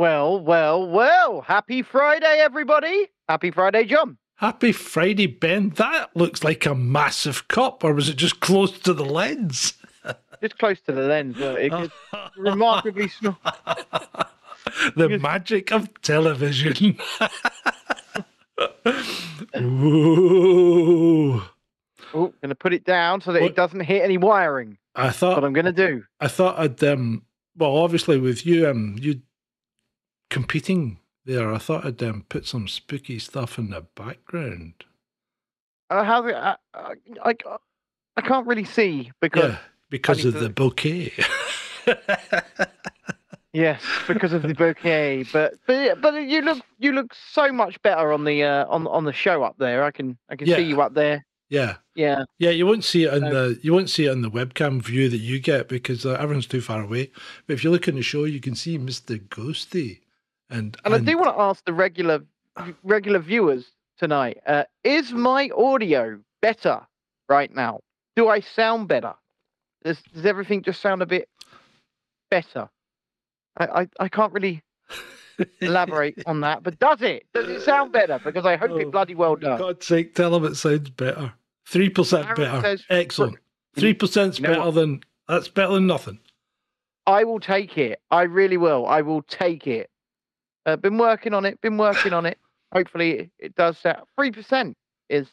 Well, well, well. Happy Friday, everybody. Happy Friday, John. Happy Friday, Ben. That looks like a massive cup, or was it just close to the lens? Just close to the lens. it's remarkably small. the magic of television. Ooh. Oh, going to put it down so that What? it doesn't hit any wiring. I thought What I'm going to do. I thought I'd um well obviously with you um you competing there, I thought I'd um put some spooky stuff in the background. Uh, how the- I, I, I, I can't really see because Yeah, because of to- the bouquet. yes, because of the bouquet. But but but you look you look so much better on the uh, on on the show up there. I can I can Yeah. see you up there. yeah. Yeah. Yeah, you won't see it No. the you won't see it in the webcam view that you get because uh, everyone's too far away. But if you look in the show, you can see Mister Ghosty, and And I do want to ask the regular regular viewers tonight: uh, Is my audio better right now? Do I sound better? Does Does everything just sound a bit better? I I, I can't really elaborate on that, but does it? Does it sound better? Because I hope Oh, it bloody well does. God's sake, tell them it sounds better. Three percent better. says- Excellent. Three percent's better what? than that's better than nothing. I will take it. I really will. I will take it. Uh, been working on it. Been working on it. Hopefully, it, does sound. Three percent is.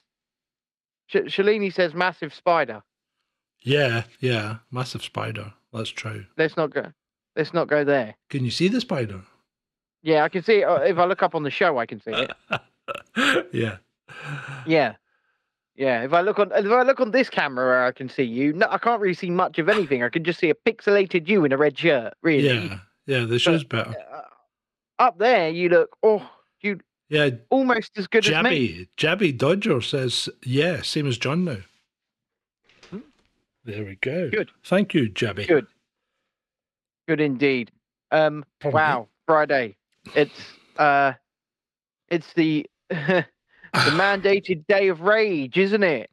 Sh- Shalini says massive spider. Yeah, yeah, massive spider. That's true. Let's not go. Let's not go there. Can you see the spider? Yeah, I can see it. uh, If I look up on the show, I can see it. yeah. Yeah, yeah. If I look on, if I look on this camera, I can see you. No, I can't really see much of anything. I can just see a pixelated you in a red shirt. Really. Yeah, yeah, the show's better. Up there, you look. Oh, you Yeah, almost as good as me. Jabby, Jabby Dodger says, yeah, same as John now. Hmm. There we go. Good. Thank you, Jabby. Good. Good indeed. Um. Me? Wow. Friday. It's uh. It's the the mandated day of rage, isn't it?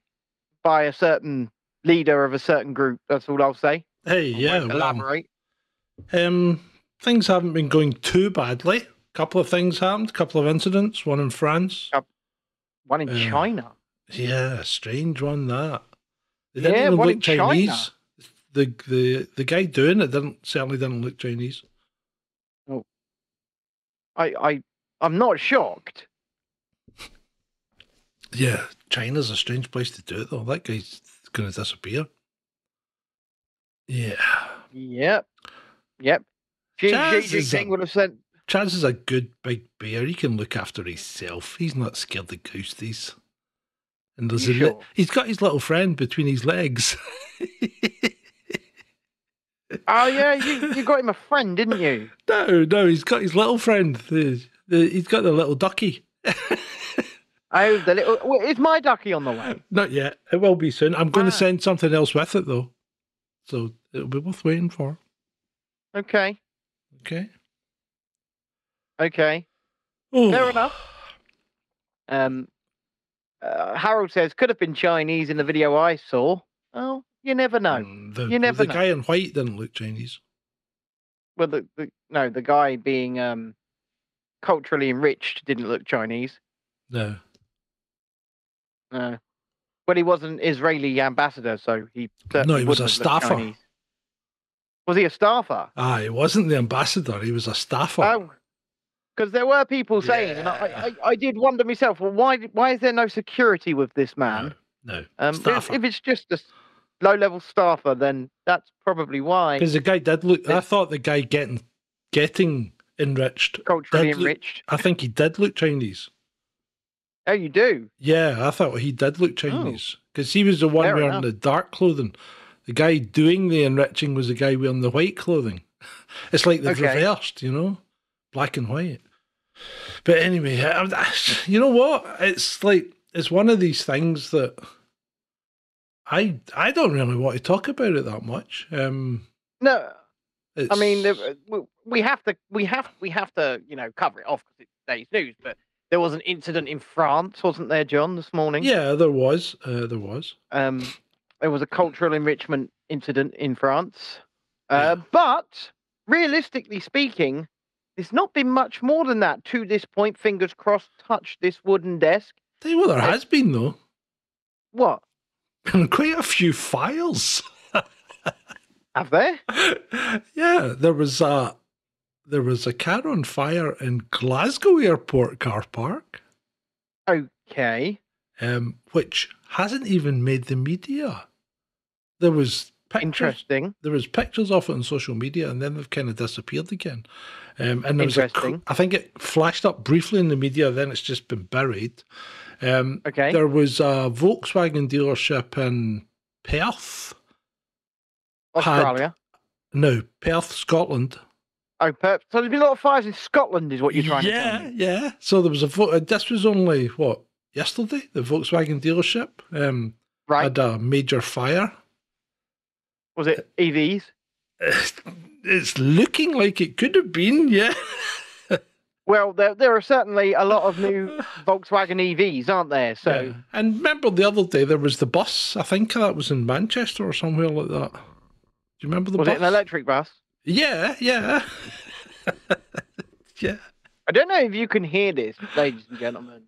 By a certain leader of a certain group. That's all I'll say. Hey, I yeah, well, elaborate. um, things haven't been going too badly. A couple of things happened, a couple of incidents, one in France. One in uh, China. Yeah, strange one that. They didn't Yeah, even one look in China. The the the guy doing it didn't certainly didn't look Chinese. No. I I I'm not shocked. Yeah, China's a strange place to do it though. That guy's gonna disappear. Yeah. Yep. Yep. Xi Chaz is a- would have sent. Chaz is a good big bear. He can look after himself. He's not scared of ghosties. And there's You a sure? he's got his little friend between his legs. Oh yeah, you, you got him a friend, didn't you? no, no, he's got his little friend. The, the, he's got the little ducky. Oh, the little. Is my ducky on the way? Not yet. It will be soon. I'm going Ah. to send something else with it though. So it'll be worth waiting for. Okay. Okay. Okay. Oh, Fair enough. Um. Uh, Harold says could have been Chinese in the video I saw. Oh, you never know. Mm, The, You never the know. guy in white didn't look Chinese. Well, the, the no, the guy being um culturally enriched didn't look Chinese. No. No. Well, he was an Israeli ambassador, so he No, he was a staffer. Chinese. Was he a staffer? Ah, he wasn't the ambassador. He was a staffer. Oh, because there were people saying, and I, I, I did wonder myself. Well, why, why is there no security with this man? no. Um, if, if it's just a low-level staffer, then that's probably why Because the guy did look. I thought the guy getting getting enriched. culturally look- enriched. I think he did look Chinese. Oh, you do? Yeah, I thought he did look Chinese because he was the one Fair wearing enough. the dark clothing. The guy doing the enriching was the guy wearing the white clothing. It's like they've Okay. reversed, you know, black and white. But anyway, you know what? It's like it's one of these things that I I don't really want to talk about it that much. Um, No, I mean, we- we have to, we have, we have to, you know, cover it off because it's today's news. But there was an incident in France, wasn't there, John, this morning? yeah, there was, uh, there was. Um, there was a cultural enrichment incident in France. Uh, But realistically speaking, There's not been much more than that to this point. Fingers crossed, touch this wooden desk. Tell you what, there has been though. What? Quite a few files. Have there? yeah, there was a there was a car on fire in Glasgow Airport car park, Okay. um, which hasn't even made the media. There was pictures. Interesting. There was pictures of it on social media, and then they've kind of disappeared again. Um, and there was a. I think it flashed up briefly in the media, then it's just been buried. Um, Okay. There was a Volkswagen dealership in Perth. Australia. No, Perth, Scotland. Oh, Perth. so there's been a lot of fires in Scotland, is what you're trying yeah, to tell me. yeah. So there was a uh, this was only what yesterday. The Volkswagen dealership um, Right? had a major fire. Was it EVs? Uh, it's looking like it could have been, yeah. Well, there there are certainly a lot of new Volkswagen EVs, aren't there? So Yeah. And remember the other day there was the bus. I think that was in Manchester or somewhere like that. Do you remember the was bus? it an electric bus? Yeah, yeah, yeah. I don't know if you can hear this, ladies and gentlemen,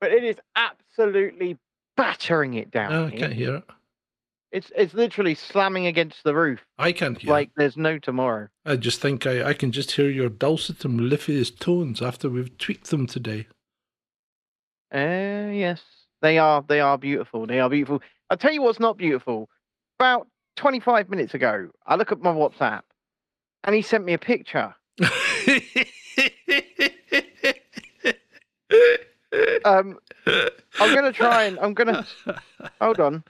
but it is absolutely battering it down. No, I can't hear it. It's it's literally slamming against the roof I can't hear. like there's no tomorrow. I just think I, I can just hear your dulcet and mellifluous tones after we've tweaked them today. Uh, yes, they are. They are beautiful. They are beautiful. I'll tell you what's not beautiful. About 25 minutes ago, I look at my WhatsApp, and he sent me a picture. Um, I'm gonna try and I'm gonna hold on.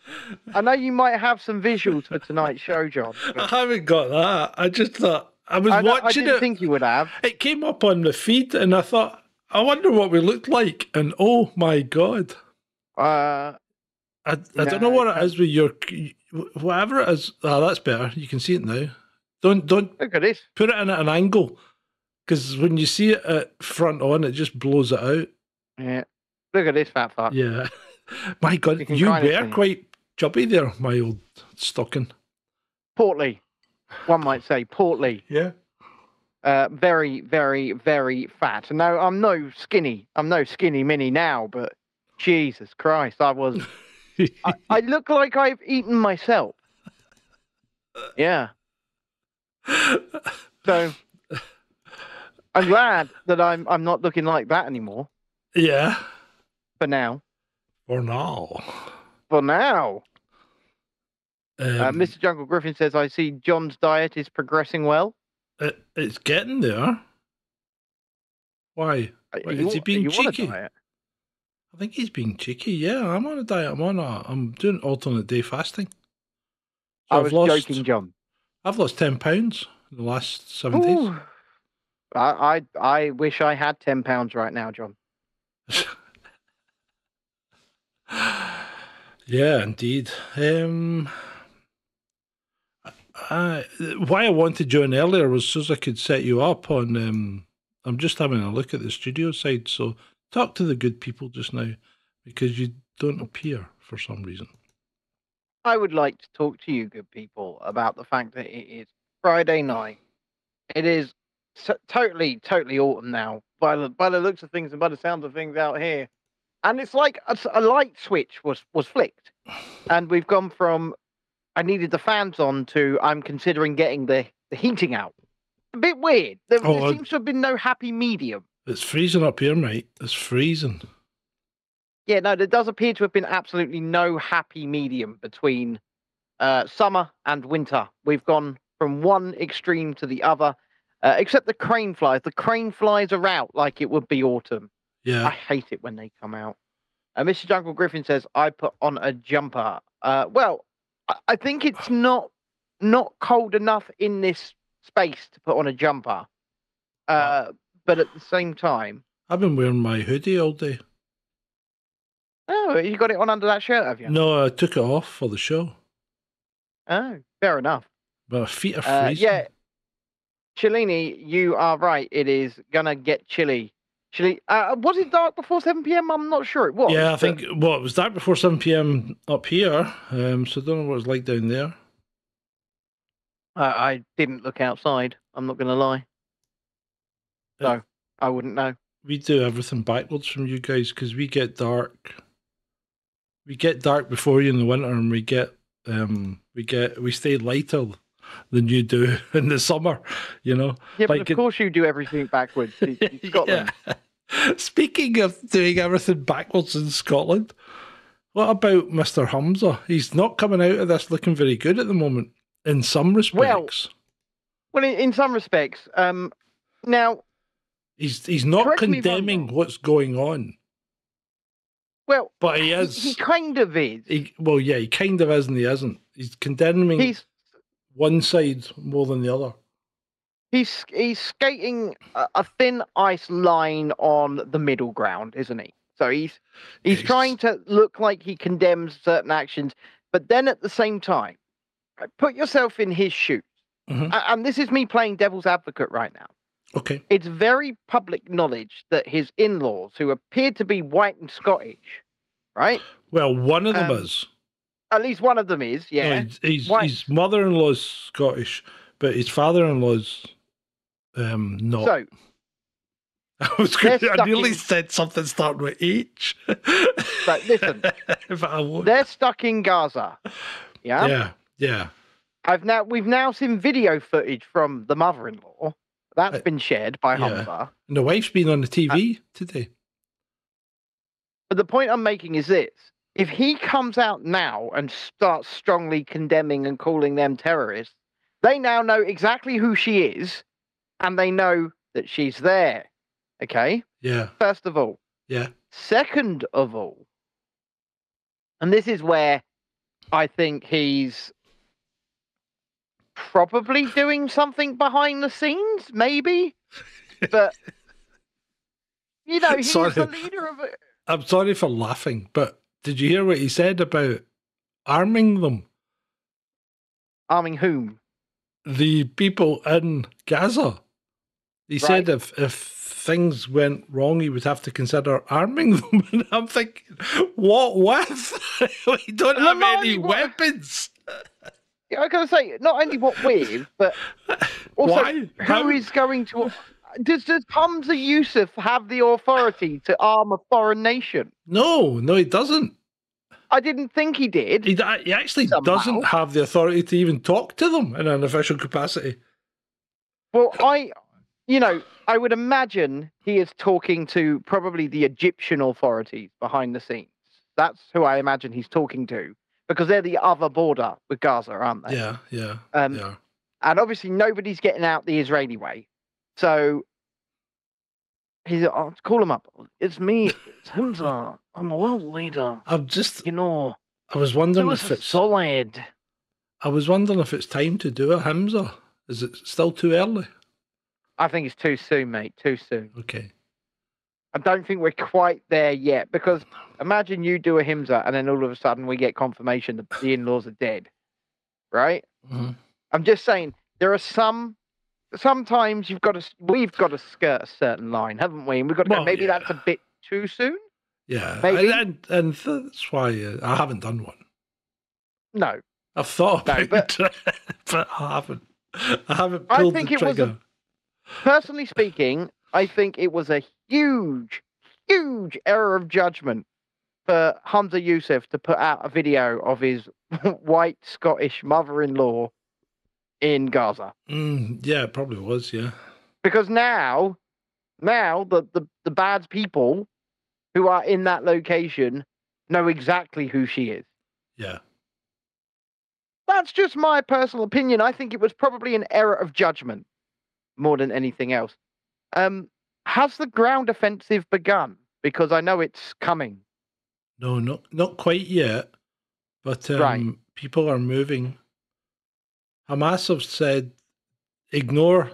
I know you might have some visuals for tonight's show, John. I haven't got that. I just thought I was I, know- I didn't it. think you would have. It came up on the feed, and I thought, I wonder what we looked like. And oh my god, Uh, I, I don't know No, what it is with your whatever it is. Ah, that's better. You can see it now. Don't don't look at this. put it in at an angle, because when you see it at front on, it just blows it out. Yeah, look at this fat fuck. Yeah. My God, You you were quite chubby there, my old stocking. Portly, one might say portly. Yeah. Uh, very, very, very fat. No, I'm no skinny. I'm no skinny mini now, but Jesus Christ, I was. I, I look like I've eaten myself. Yeah. So I'm glad that I'm I'm not looking like that anymore. yeah. For now. For now. For now. Um, Uh, Mr. Jungle Griffin says, I see John's diet is progressing well. it, it's getting there. Why? Are you- is he being you on a cheeky? I think he's being cheeky. Yeah, I'm on a diet. I'm on a. I'm doing alternate day fasting. So I I've was lost. joking, John. I've lost ten pounds in the last seven days. I, I I wish I had ten pounds right now, John. yeah, indeed. Um, I, why I wanted you in earlier was so I could set you up on. Um, I'm just having a look at the studio side, so talk to the good people just now because you don't appear for some reason. I would like to talk to you, good people, about the fact that it is Friday night. It is so, totally, totally autumn now. By the by the looks of things and by the sounds of things out here, and it's like a light switch was was flicked, and we've gone from I needed the fans on to I'm considering getting the the heating out. A bit weird. There, Oh, there seems to have been no happy medium. It's freezing up here, mate. It's freezing. Yeah, no, there does appear to have been absolutely no happy medium between uh, summer and winter. We've gone from one extreme to the other, uh, except the crane flies. The crane flies are out like it would be autumn. I hate it when they come out. Uh, Mr. Jungle Griffin says, I put on a jumper. Uh, well, I, I think it's not not cold enough in this space to put on a jumper. Uh, but at the same time, I've been wearing my hoodie all day. oh, you got it on under that shirt, have you? No, I took it off for the show. Oh, fair enough. But my feet are Uh, freezing. yeah, Cellini, you are right. It is gonna get chilly. Chilly. Uh, was it dark before seven p.m.? I'm not sure it was. Yeah, I think well, it was dark before seven PM up here. Um, so I don't know what it's like down there. Uh, I didn't look outside. I'm not gonna lie. So I wouldn't know. we do everything backwards from you guys because we get dark. We get dark before you in the winter, and we get um we get we stay lighter than you do in the summer. You know, Yeah, but of course you do everything backwards. in Scotland. Yeah. Speaking of doing everything backwards in Scotland, what about Mister Humza? He's not coming out of this looking very good at the moment. In some respects, Well, in, in some respects, um, now, he's he's not correct me if I'm condemning what's going on, well, but he he, is. he kind of is. He, well, yeah, he kind of is and he isn't. He's condemning He's one side more than the other. he's he's skating a, a thin ice line on the middle ground, isn't he? So he's he's Yes. trying to look like he condemns certain actions, but then at the same time, put yourself in his shoes. Mhm. And this is me playing devil's advocate right now. Okay. It's very public knowledge that his in-laws, who appear to be white and Scottish, right? Well, one of them Um, is. At least one of them is, No, yeah. he's, he's, White. his mother-in-law's Scottish, but his father-in-law's um not. So I was going I nearly in- said something starting with H. But listen, but I won't. they're stuck in Gaza. Yeah? yeah, yeah. I've now we've now seen video footage from the mother-in-law. That's Uh, been shared by yeah. Humza. And the wife's been on the TV Uh, today. But the point I'm making is this: if he comes out now and starts strongly condemning and calling them terrorists, they now know exactly who she is, and they know that she's there. Okay. Yeah, First of all, yeah. Second of all, and this is where I think he's probably doing something behind the scenes, maybe, but you know, he's Sorry. the leader of it. I'm sorry for laughing, but did you hear what he said about arming them? Arming whom? the people in Gaza. He said if if things went wrong, he would have to consider arming them. And I'm thinking, what with? we don't No, have any what- weapons. Yeah, I gotta say, not only what with, but also Why? How- who is going to? Does does Humza Yousaf have the authority to arm a foreign nation? No, no, he doesn't. I didn't think he did. He, he actually Somehow. doesn't have the authority to even talk to them in an official capacity. Well, I, you know, I would imagine he is talking to probably the Egyptian authorities behind the scenes. That's who I imagine he's talking to because they're the other border with Gaza, aren't they? Yeah, yeah, Um, yeah. And obviously, nobody's getting out the Israeli way. So he's, I'll call him up. It's me. It's Humza. I'm a world leader. I'm just. You know, I was wondering us if it's. solid. I was wondering if it's time to do a Humza. Is it still too early? I think it's too soon, mate. Too soon. Okay. I don't think we're quite there yet because imagine you do a Humza and then all of a sudden we get confirmation that the in-laws are dead, right? Mhm. I'm just saying there are some. Sometimes you've got to. We've got to skirt a certain line, haven't we? And we've got to Well, go. Maybe yeah. that's a bit too soon. Yeah, Maybe. and and that's why uh, I haven't done one. No, I've thought No, about it, but I haven't. I haven't I pulled think the it was a- trigger. personally speaking, I think it was a huge, huge error of judgment for Humza Yousaf to put out a video of his white Scottish mother-in-law in Gaza. Mm, yeah, it probably was. Yeah, because now now the, the the bad people who are in that location know exactly who she is yeah. that's just my personal opinion i think it was probably an error of judgment more than anything else um has the ground offensive begun because i know it's coming No, not not quite yet. But um, Right. people are moving. Hamas have said ignore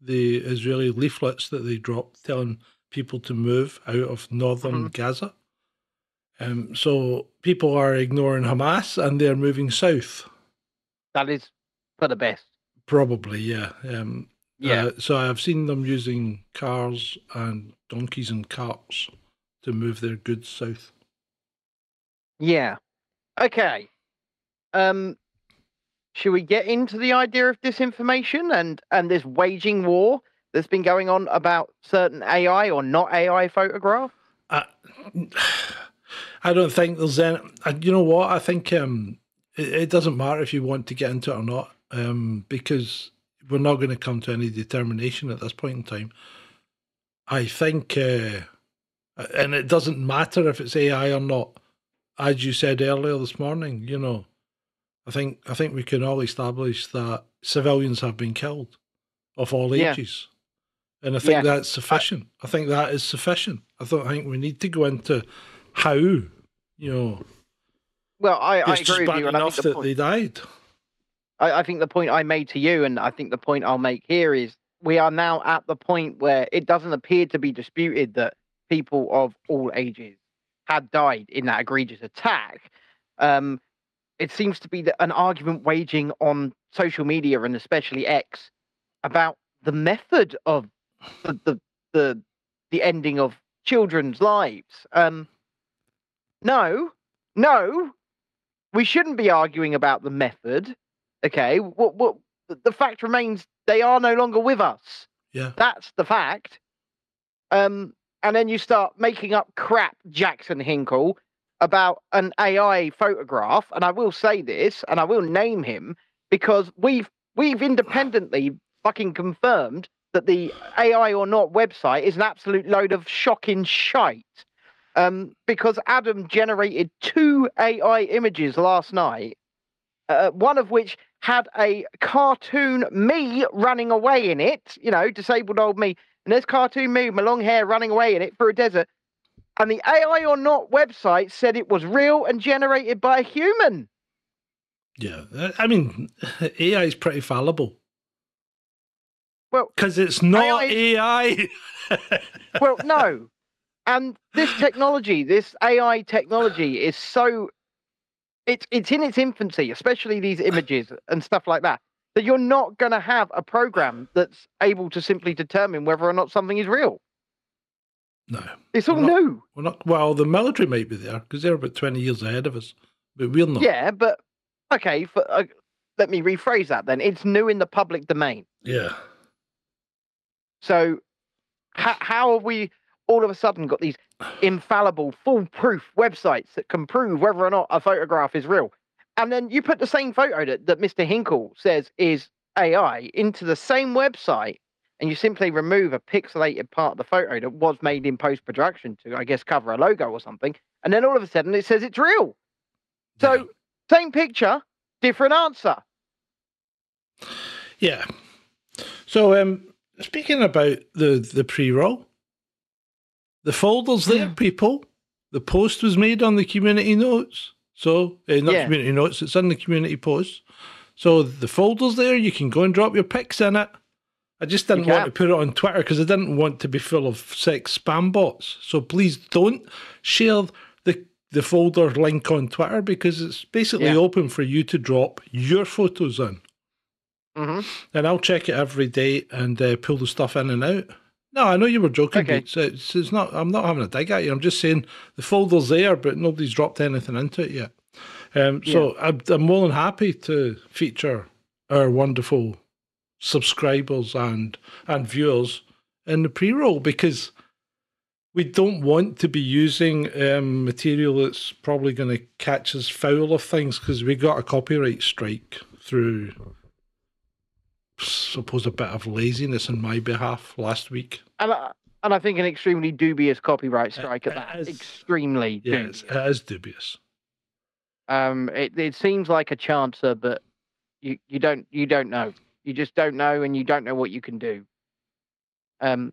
the Israeli leaflets that they dropped telling people to move out of northern Mhm. Gaza. Um, so people are ignoring Hamas and they're moving south. that is for the best Probably, yeah. Um, uh, so I've seen them using cars and donkeys and carts to move their goods south. yeah okay um should we get into the idea of disinformation and and this waging war that's been going on about certain AI or not AI photograph? I, I don't think there's any. You know what? I think um, it, it, doesn't matter if you want to get into it or not, um, because we're not going to come to any determination at this point in time. I think, uh, and it doesn't matter if it's AI or not. As you said earlier this morning, you know, I think I think we can all establish that civilians have been killed of all ages. Yeah. And I think yeah. that's sufficient. I, I, think that is sufficient. I don't think we need to go into how, you know. Well, I, I agree with you. And enough I think the that point, they died. I, I think the point I made to you, and I think the point I'll make here is we are now at the point where it doesn't appear to be disputed that people of all ages had died in that egregious attack. Um, it seems to be an argument waging on social media and especially X about the method of the the the, the ending of children's lives. Um, no, no, we shouldn't be arguing about the method. Okay, what what the fact remains they are no longer with us. Yeah, that's the fact. Um, and then you start making up crap, Jackson Hinkle, about an AI photograph, and I will say this, and I will name him because we've we've independently fucking confirmed that the AI or not website is an absolute load of shocking shite. Um, because Adam generated two AI images last night, uh, one of which had a cartoon me running away in it, you know, disabled old me, and there's cartoon me, my long hair running away in it through a desert. And the AI or not website said it was real and generated by a human. Yeah, uh, I mean, AI is pretty fallible. Well, because it's not AI. AI. well, no, and this technology, this AI technology, is so it's it's in its infancy, especially these images and stuff like that. That you're not going to have a program that's able to simply determine whether or not something is real. No, it's all we're not, new. We're not. Well, the military might be there because they're about twenty years ahead of us, but we're not. Yeah, but okay. For, uh, let me rephrase that then. It's new in the public domain. Yeah. So, how how have we all of a sudden got these infallible, foolproof websites that can prove whether or not a photograph is real? And then you put the same photo that, that Mr. Hinkle says is AI into the same website, and you simply remove a pixelated part of the photo that was made in post production to, I guess, cover a logo or something. And then all of a sudden it says it's real. So, yeah. same picture, different answer. Yeah. So, um, speaking about the the pre roll, the folder's there, yeah. people. The post was made on the community notes. So, uh, not yeah. community notes, it's in the community post. So the folder's there. You can go and drop your pics in it. I just didn't want to put it on Twitter because I didn't want to be full of sex spam bots. So please don't share the the folder link on Twitter because it's basically yeah. open for you to drop your photos in. Mm-hmm. And I'll check it every day and uh, pull the stuff in and out. No, I know you were joking. Okay. It's, it's, it's, not. I'm not having a dig at you. I'm just saying the folder's there, but nobody's dropped anything into it yet. Um, so yeah. I'm, I'm more than happy to feature our wonderful subscribers and and viewers in the pre-roll because we don't want to be using um, material that's probably going to catch us foul of things because we got a copyright strike through suppose a bit of laziness on my behalf last week. And I, and I think an extremely dubious copyright strike at that. Is, extremely yes, dubious. it is dubious. Um, it it seems like a chancer, but you you don't you don't know. You just don't know, and you don't know what you can do. Um,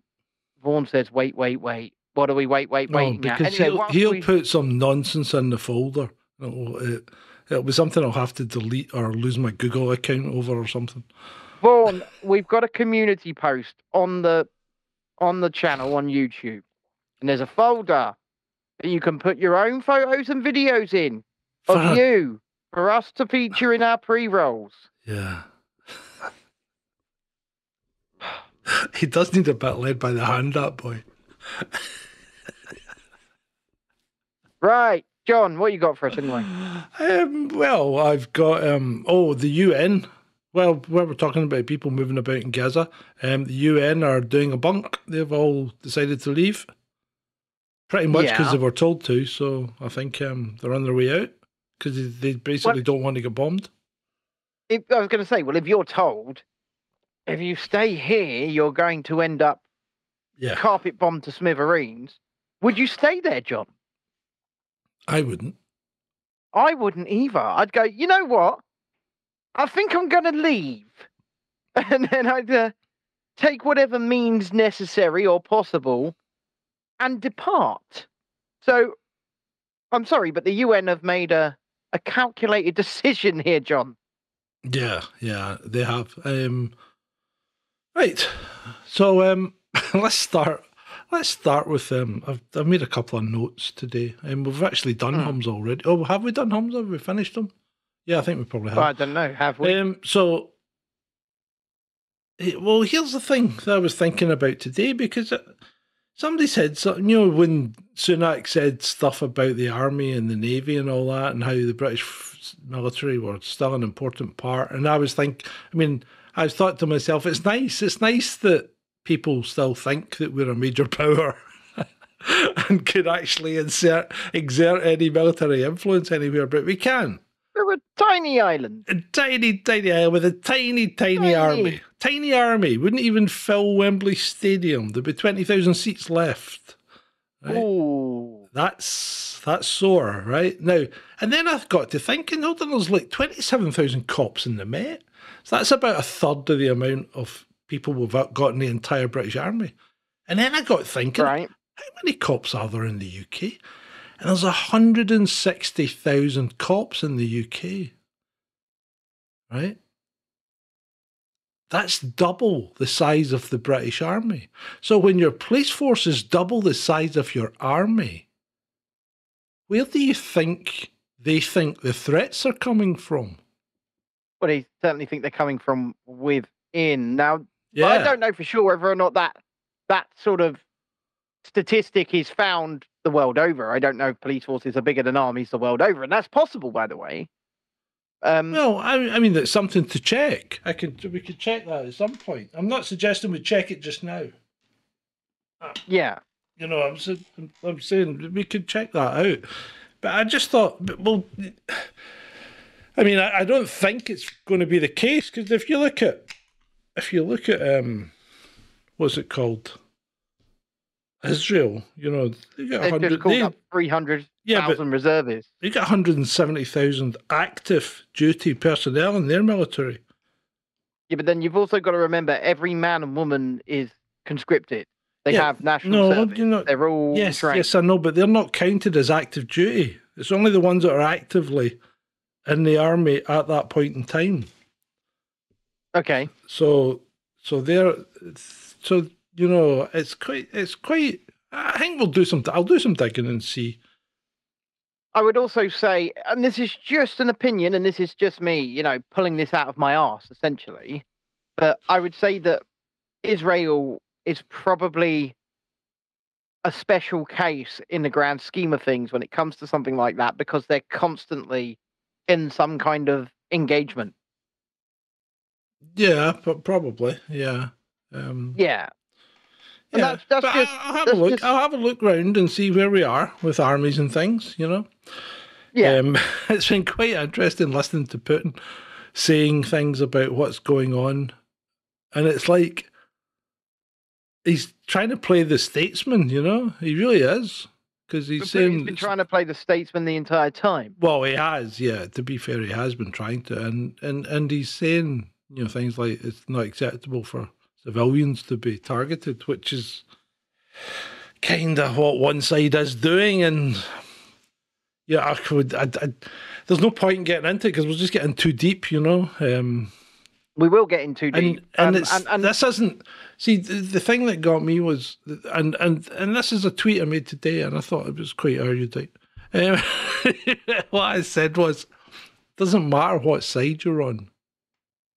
Vaughan says, "Wait, wait, wait. What are we wait, wait, no, waiting because anyway, he'll, he'll we... put some nonsense in the folder. It'll, it, it'll be something I'll have to delete or lose my Google account over or something. Vaughan, we've got a community post on the on the channel on YouTube, and there's a folder that you can put your own photos and videos in of for... you for us to feature in our pre-rolls. Yeah. he does need a bit led by the hand, that boy. right, John, what you got for us anyway? Um, well, I've got um, oh the UN Well, we're talking about people moving about in Gaza, um, the UN are doing a bunk. They've all decided to leave, pretty much because Yeah. they were told to. So I think um, they're on their way out because they, they basically don't want to get bombed. If, I was going to say, well, if you're told, if you stay here, you're going to end up Yeah, carpet bombed to smithereens. Would you stay there, John? I wouldn't. I wouldn't either. I'd go, you know what? I think I'm going to leave. And then I'd uh, take whatever means necessary or possible and depart. So I'm sorry, but the UN have made a, a calculated decision here, John. Yeah, yeah, they have. Um, right. So um, let's start. Let's start with um. I've I've made a couple of notes today, and we've actually done Hmm. hums already. Oh, have we done hums? Have we finished them? Yeah, I think we probably have. Well, I don't know. Have we? Um, so, eh, well, here's the thing that I was thinking about today because uh, somebody said something, you know, when Sunak said stuff about the army and the navy and all that, and how the British military were still an important part. And I was think, I mean, I thought to myself, it's nice, it's nice that people still think that we're a major power. and could actually insert, exert any military influence anywhere, but we can We're a tiny island. a tiny, tiny island with a tiny, tiny, Tiny. army. Tiny army wouldn't even fill Wembley Stadium. There'd be twenty thousand seats left. Right? Ooh. That's that's sore, right now. And then I've got to thinking, hold on, there's like twenty-seven thousand cops in the Met. So that's about a third of the amount of people we've got in the entire British Army. And then I got thinking, Right. how many cops are there in the UK? And there's 160,000 cops in the UK. Right? That's double the size of the British Army. So when your police force is double the size of your army, where do you think they think the threats are coming from? Well, I certainly think they're coming from within. Now, Yeah. I don't know for sure whether or not that that sort of statistic is found the world over. I don't know if police forces are bigger than armies the world over, and that's possible, by the way. Um, Well, I, I mean, that's something to check. I could, we could check that at some point. I'm not suggesting we check it just now. yeah, You know, I'm, I'm saying we could check that out. But I just thought, well, I mean, I, I don't think it's going to be the case because if you look at, if you look at, um, what's it called? Israel, you know, they got they've 100, just they, up three hundred yeah, reservists. they got 170,000 active duty personnel in their military. Yeah, but then you've also got to remember every man and woman is conscripted. They Yeah, have national No, service. know, They're all yes, trained. yes, I know, but they're not counted as active duty. It's only the ones that are actively in the army at that point in time. Okay. So, so they're, so you know, it's quite, it's quite. I think we'll do some. I'll do some digging and see. I would also say, and this is just an opinion, and this is just me, you know, pulling this out of my ass essentially. But I would say that Israel is probably a special case in the grand scheme of things when it comes to something like that because they're constantly in some kind of engagement. Yeah, but probably, yeah. Um, Yeah. And yeah, that's, that's but just, I'll, I'll have a look. just- I'll have a look round and see where we are with armies and things. You know. yeah. Um, it's been quite interesting listening to Putin saying things about what's going on. And it's like he's trying to play the statesman, you know? He really is. Because he's. Putin's been trying to play the statesman the entire time. well, he has, yeah. To be fair, he has been trying to. And, and, and he's saying, you know, things like it's not acceptable for civilians to be targeted, which is kind of what one side is doing. And yeah, I could. I, I, there's no point in getting into it because we're just getting too deep, you know. Um, We will get into deep. and and, um, it's, and, and this isn't. See, the, the thing that got me was, and and and this is a tweet I made today, and I thought it was quite erudite. Um, what I said was, doesn't matter what side you're on,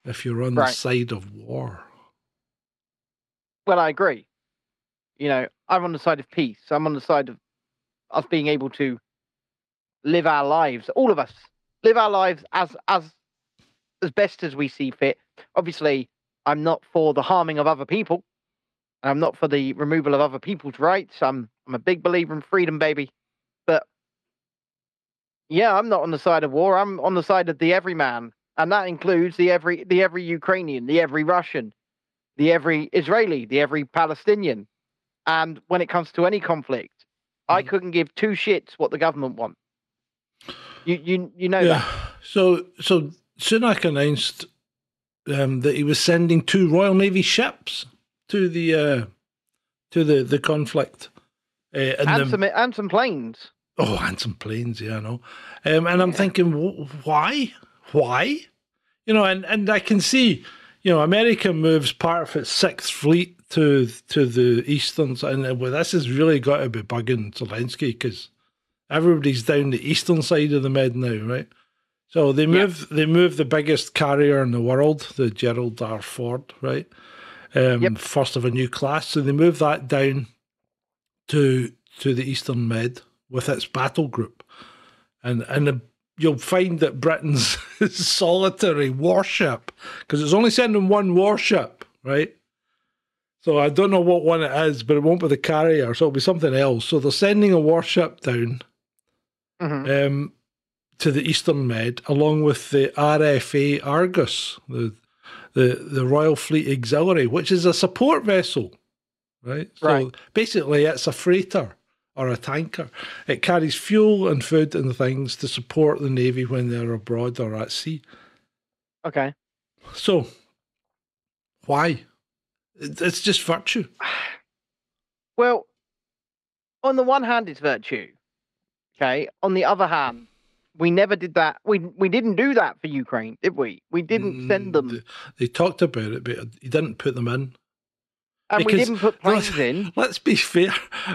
if you're on the side of war. Well, I agree. You know, I'm on the side of peace. I'm on the side of us being able to live our lives, all of us, live our lives as as as best as we see fit, obviously, I'm not for the harming of other people. And I'm not for the removal of other people's rights. I'm I'm a big believer in freedom, baby. But yeah, I'm not on the side of war. I'm on the side of the everyman, and that includes the every the every Ukrainian, the every Russian, the every Israeli, the every Palestinian. And when it comes to any conflict, I Mhm. couldn't give two shits what the government want. You you you know Yeah. that. So so Sunak announced um, that he was sending two Royal Navy ships to the uh, to the the conflict. Uh, and And some and some planes. Oh, and some planes, yeah, I know. Um, and I'm Yeah. thinking, why? Why? You know, and, and I can see, you know, America moves part of its Sixth Fleet to to the eastern side. And uh, well, this has really got to be bugging Zelensky because everybody's down the eastern side of the Med now, right? So they move they move the biggest carrier in the world, the Gerald R. Ford, right? Um, Yep. First of a new class. So they move that down to to the Eastern Med with its battle group, and and the, you'll find that Britain's solitary warship because it's only sending one warship, right? So I don't know what one it is, but it won't be the carrier, so it'll be something else. So they're sending a warship down Mhm. um, to the Eastern Med, along with the RFA Argus, the the the Royal Fleet Auxiliary, which is a support vessel, right? So Right. basically, it's a freighter or a tanker. It carries fuel and food and things to support the navy when they're abroad or at sea. Okay. So, why? It's just virtue. Well, on the one hand, it's virtue. Okay. On the other hand, we never did that. We we didn't do that for Ukraine, did we? We didn't send Mm, them, They, they talked about it, but he didn't put them in. and we didn't put planes in. Let's be fair.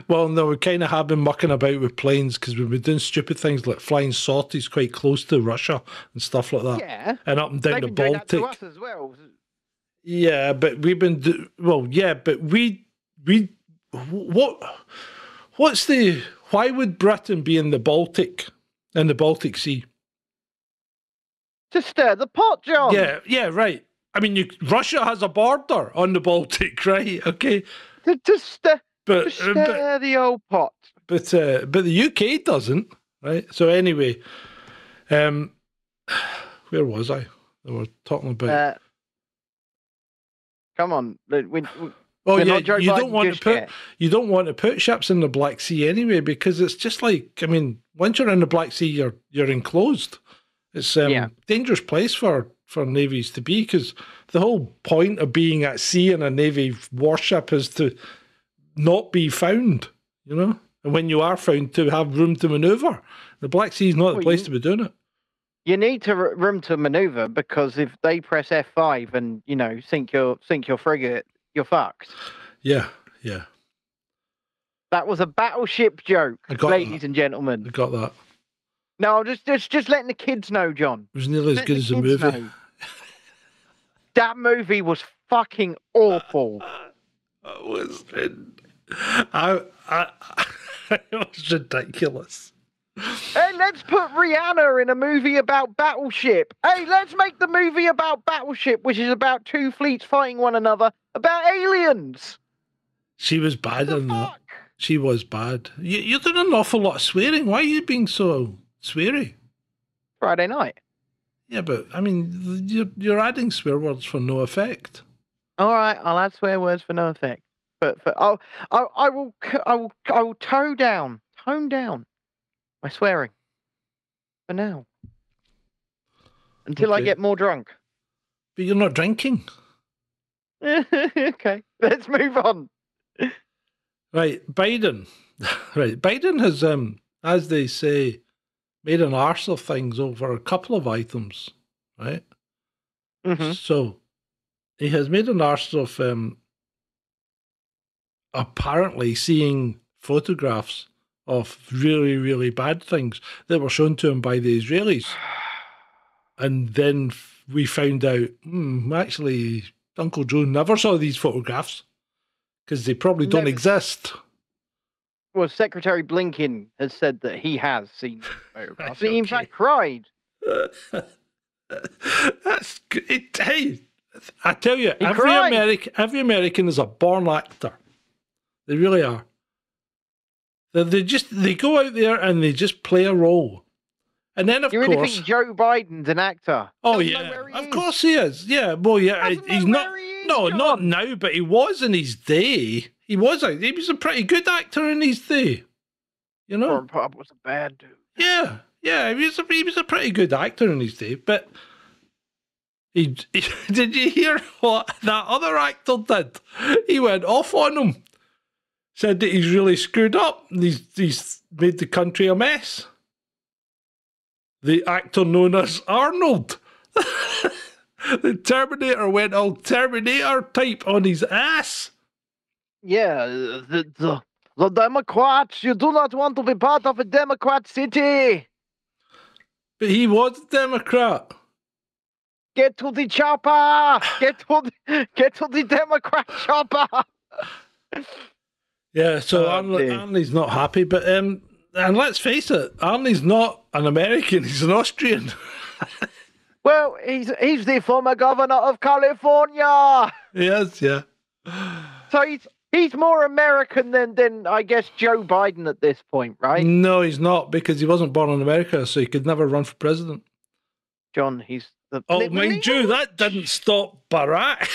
Well, no, we kind of have been mucking about with planes because we've been doing stupid things like flying sorties quite close to Russia and stuff like that, Yeah. and up and down the been doing that to Baltic. us as well. Yeah, but we've been do- well, yeah, but we we what what's the why would Britain be in the Baltic in the Baltic Sea? To stir the pot, John. Yeah, yeah, right. I mean, you, Russia has a border on the Baltic, right? Okay, To, to stir, but uh, stir but the old pot. but uh, but the UK doesn't, right? So anyway, um, where was I? They were talking about. Uh, come on. We, we, oh we're yeah, you don't want to put yet. you don't want to put ships in the Black Sea anyway because it's just like I mean, once you're in the Black Sea, you're you're enclosed. It's um, Yeah. dangerous place for for navies to be because the whole point of being at sea in a navy warship is to not be found, you know. And when you are found, to have room to maneuver. The Black Sea is not the place you- to be doing it. You need to room to maneuver because if they press F5 and you know sink your sink your frigate, you're fucked. Yeah, yeah, That was a battleship joke, ladies that. and gentlemen. I got that. No, I'm just just just letting the kids know, John. It was nearly as Let good the as the movie. That movie was fucking awful. It was. I, I, it was ridiculous. Hey, let's put Rihanna in a movie about Battleship. Hey, let's make the movie about Battleship, which is about two fleets fighting one another, about aliens. She was bad in that. She was bad. You, you're doing an awful lot of swearing. Why are you being so sweary? Friday night. Yeah, but I mean, you're you're adding swear words for no effect. All right, I'll add swear words for no effect. But for I'll, I, I will, I will, I will tone down, tone down my swearing for now until I get more drunk. But you're not drinking, okay, let's move on. right? Biden, right? Biden has, um, as they say, made an arse of things over a couple of items, right? Mhm. So he has made an arse of um, apparently seeing photographs of really, really bad things that were shown to him by the Israelis. And then we found out, hmm, actually, Uncle Joe never saw these photographs because they probably don't Never- exist. Well, Secretary Blinken has said that he has seen the photographs. Right, He, in okay. fact, cried. That's good. Hey, I tell you, He every cried. American, every American is a born actor. They really are. They, they just they go out there and they just play a role, and then of You really course, think Joe Biden's an actor? oh Doesn't yeah, of is. course he is. Yeah, well, yeah, Doesn't he's not. he is, no, not now, but he was in his day. He was. a- He was a pretty good actor in his day. You know. Corn Pop was a bad dude. Yeah, yeah, he was a, he was a pretty good actor in his day, but he, he did you hear what that other actor did? He went off on him, said that he's really screwed up. He's he's made the country a mess. The actor known as Arnold. the Terminator went all Terminator type on his ass. Yeah, the, the the Democrats. You do not want to be part of a Democrat city. But he was a Democrat. Get to the chopper. Get to the, get to the Democrat chopper. Yeah, so Oh, Arnold. Arnie's not happy, but um, and let's face it, Arnie's not an American; he's an Austrian. Well, he's he's the former governor of California. yes, yeah, So he's he's more American than than I guess Joe Biden at this point, right? no, he's not because he wasn't born in America, so he could never run for president. John, he's the Oh, mind you, that didn't stop Barack.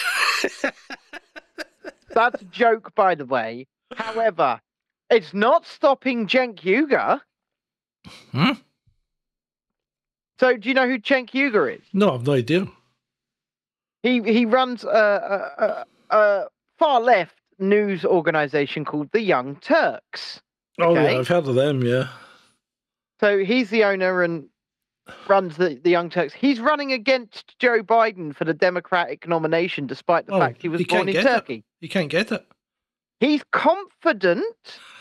That's a joke, by the way. However, it's not stopping Cenk Uygur. Hmm? So, do you know who Cenk Uygur is? no, I've no idea. He he runs a, a, a, a far left news organization called the Young Turks. Oh Okay. yeah, I've heard of them. Yeah, So he's the owner and runs the, the Young Turks. He's running against Joe Biden for the Democratic nomination, despite the Oh, fact he was he born in get it. Turkey. you can't get it. He's confident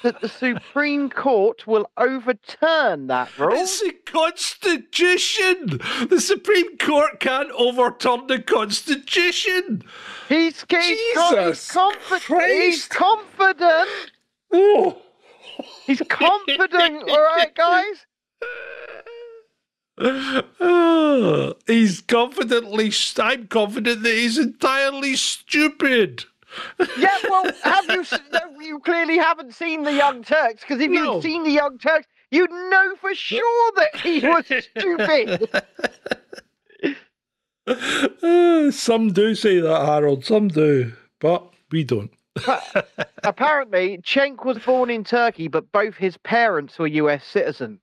that the Supreme Court will overturn that rule. It's the Constitution. The Supreme Court can't overturn the Constitution. He's, he's, con- he's, Jesus confi- he's confident. Oh. He's confident. all right, guys. Oh, he's confidently. I'm confident that he's entirely stupid. Yeah, well, have you? No, you clearly haven't seen the Young Turks because if No. you'd seen the Young Turks, you'd know for sure that he was stupid. Uh, some do say that, Harold. Some do, but we don't. Apparently, Cenk was born in Turkey, but both his parents were U.S. citizens.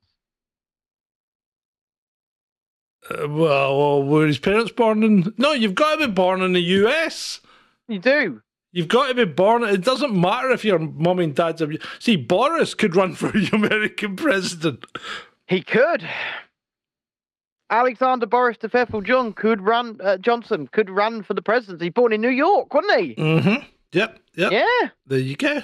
Uh, well, well, were his parents born in? No, you've got to be born in the U.S. You do. You've got to be born. It doesn't matter if your mum and dad's. A, see, Boris could run for American president. He could. Alexander Boris de Pfeffel John could run. Uh, Johnson could run for the presidency. Born in New York, wasn't he? Mm-hmm. Yep. Yep. Yeah. There you go.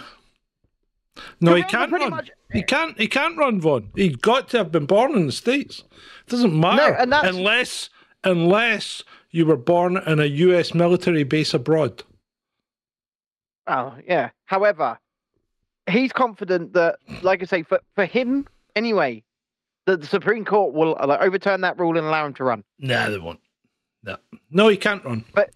No, he can't run. much- He can't. He can't run, Vaughn. He's got to have been born in the states. It Doesn't matter that's- unless unless you were born in a U.S. military base abroad. Oh, yeah. However, he's confident that, like I say, for, for him anyway, that the Supreme Court will uh, overturn that rule and allow him to run. Nah, they won't. No, no, he can't run. But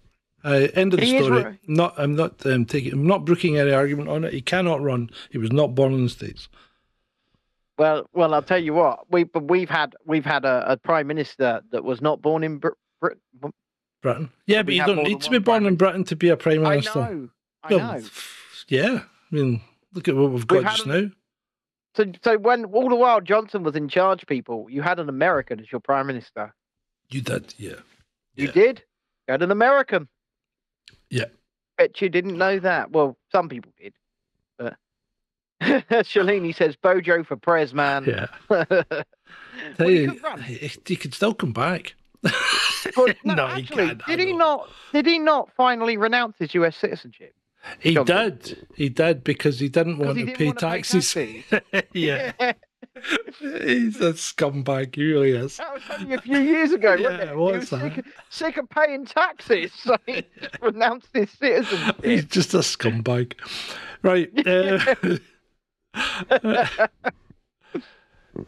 uh, end of the he is story. ru- Not. I'm not um, taking. I'm not brooking any argument on it. He cannot run. He was not born in the states. Well, well, I'll tell you what. We but we've had we've had a, a prime minister that was not born in Br- Brit. Britain. Yeah, but We you don't need to be born prime in Britain to be a prime I minister. know. I Well, know. Yeah, I mean, look at what we've We've got just a- now. So, so when all the while Johnson was in charge, people, you had an American as your prime minister. You did, yeah. You Yeah. did. You had an American. Yeah. Bet you didn't know that. Well, some people did. But Shalini says Bojo for Prez, man. Yeah. Well, Tell he could run. he, he could still come back. But no, No, he actually, can't. Did he not? Did he not finally renounce his U.S. citizenship? He Johnson. did. He did because he didn't want he to pay pay taxes. taxes. yeah. He's a scumbag. He really is. That was only a few years ago, Yeah, wasn't it? it he was, was sick, of- sick of paying taxes, so he renounced his citizenship. He's just a scumbag. Right. uh,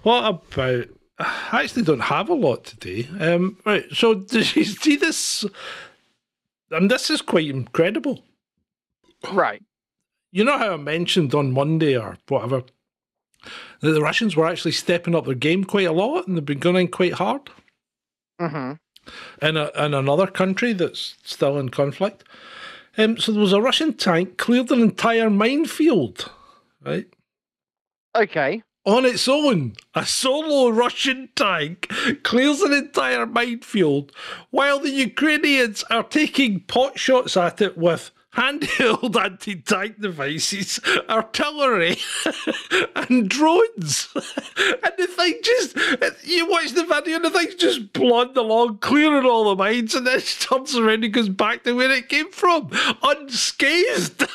what about. I actually don't have a lot today. Um, right. So, did you see this and this is quite incredible. Right. You know how I mentioned on Monday or whatever that the Russians were actually stepping up their game quite a lot and they've been going quite hard hmm in, a, in another country that's still in conflict. Um, so there was a Russian tank cleared an entire minefield, right? Okay. On its own, a solo Russian tank clears an entire minefield while the Ukrainians are taking pot shots at it with handheld anti tank devices, artillery, and drones. and the thing just, you watch the video and the thing's just plodding along, clearing all the mines, and then it turns around and goes back to where it came from, unscathed.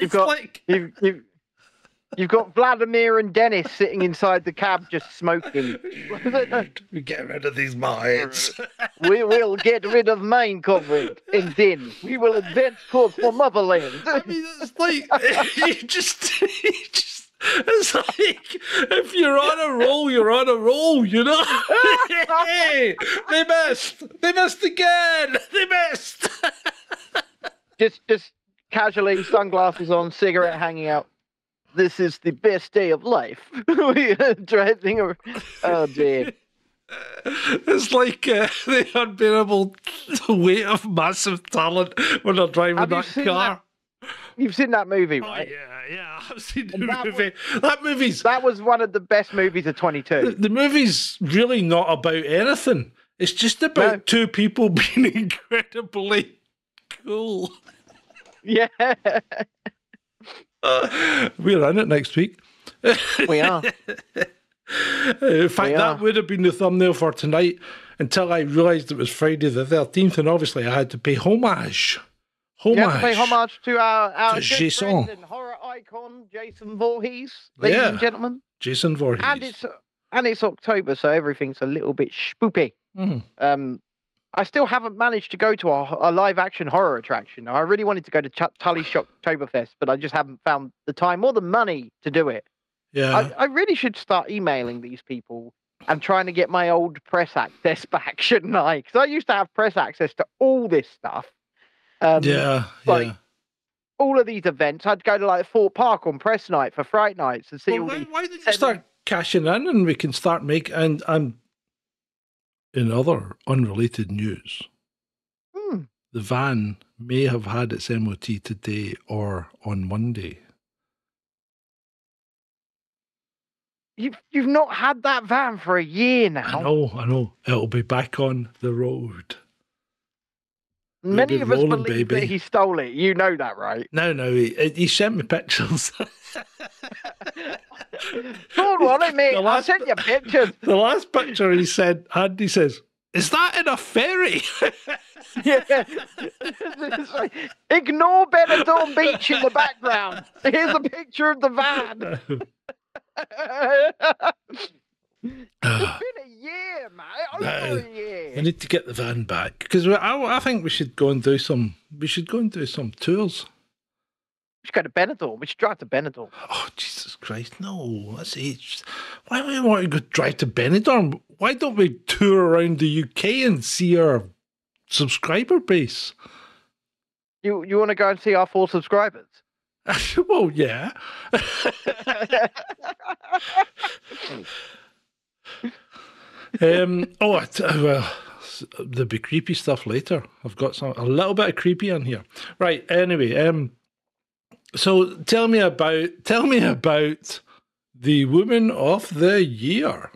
You've got like. you've, you've you've got Vladimir and Dennis sitting inside the cab just smoking. We get rid of these mines. we will get rid of mine coverage, and then we will advance towards for motherland. I mean, it's like you just, you just. It's like if you're on a roll, you're on a roll, you know. hey, they missed. They missed again. They missed. just just casually, sunglasses on, cigarette hanging out. This is the best day of life. we are driving. ar- Oh dear. It's like uh, the unbearable weight of massive talent when they're driving Have that car. You've seen that movie, Oh right? yeah, yeah. I've seen the that movie. That movie's That was one of the best movies of 22. the movie's really not about anything. It's just about No. two people being incredibly cool. Yeah, Uh, we're in it next week. we are. In fact, that would have been the thumbnail for tonight until I realised it was Friday the 13th, and obviously I had to pay homage. You Homage. have to pay homage to our, our To Jason. and horror icon, Jason Voorhees, ladies and gentlemen. Jason Voorhees. And it's and it's October, so everything's a little bit spoopy. Mhm. Um, I still haven't managed to go to a, a live action horror attraction. I really wanted to go to Ch- Tully Shock Oktoberfest, but I just haven't found the time or the money to do it. Yeah. I, I really should start emailing these people and trying to get my old press access back, shouldn't I? Because I used to have press access to all this stuff. Um, yeah. like, yeah. All of these events, I'd go to like Thorpe Park on press night for Fright Nights and see Well, all why, the. why don't you start cashing in and we can start making. And um, in other unrelated news, Hmm, the van may have had its MOT today or on Monday. you've you've not had that van for a year now. I know, I know. It'll be back on the road. Many of us rolling, believe baby. that he stole it. You know that, right? No, no, he, he sent me pictures. Go on, it, mate. The I last- sent you pictures. the last picture he said, Andy says, Is that in a ferry? Yeah. Like, Ignore Benidorm Beach in the background. Here's a picture of the van. it's Ah, been a year, man. Over is- a year. we need to get the van back because I, I think we should go and do some. We should go and do some tours. We should go to Benidorm. We should drive to Benidorm. Oh Jesus Christ! No, that's age. Why do we want to go drive to Benidorm? Why don't we tour around the UK and see our subscriber base? You you want to go and see our four subscribers? well, yeah. Um, oh, well, there'll be creepy stuff later. I've got some a little bit of creepy in here. Right. Anyway, um, so tell me about tell me about the woman of the year.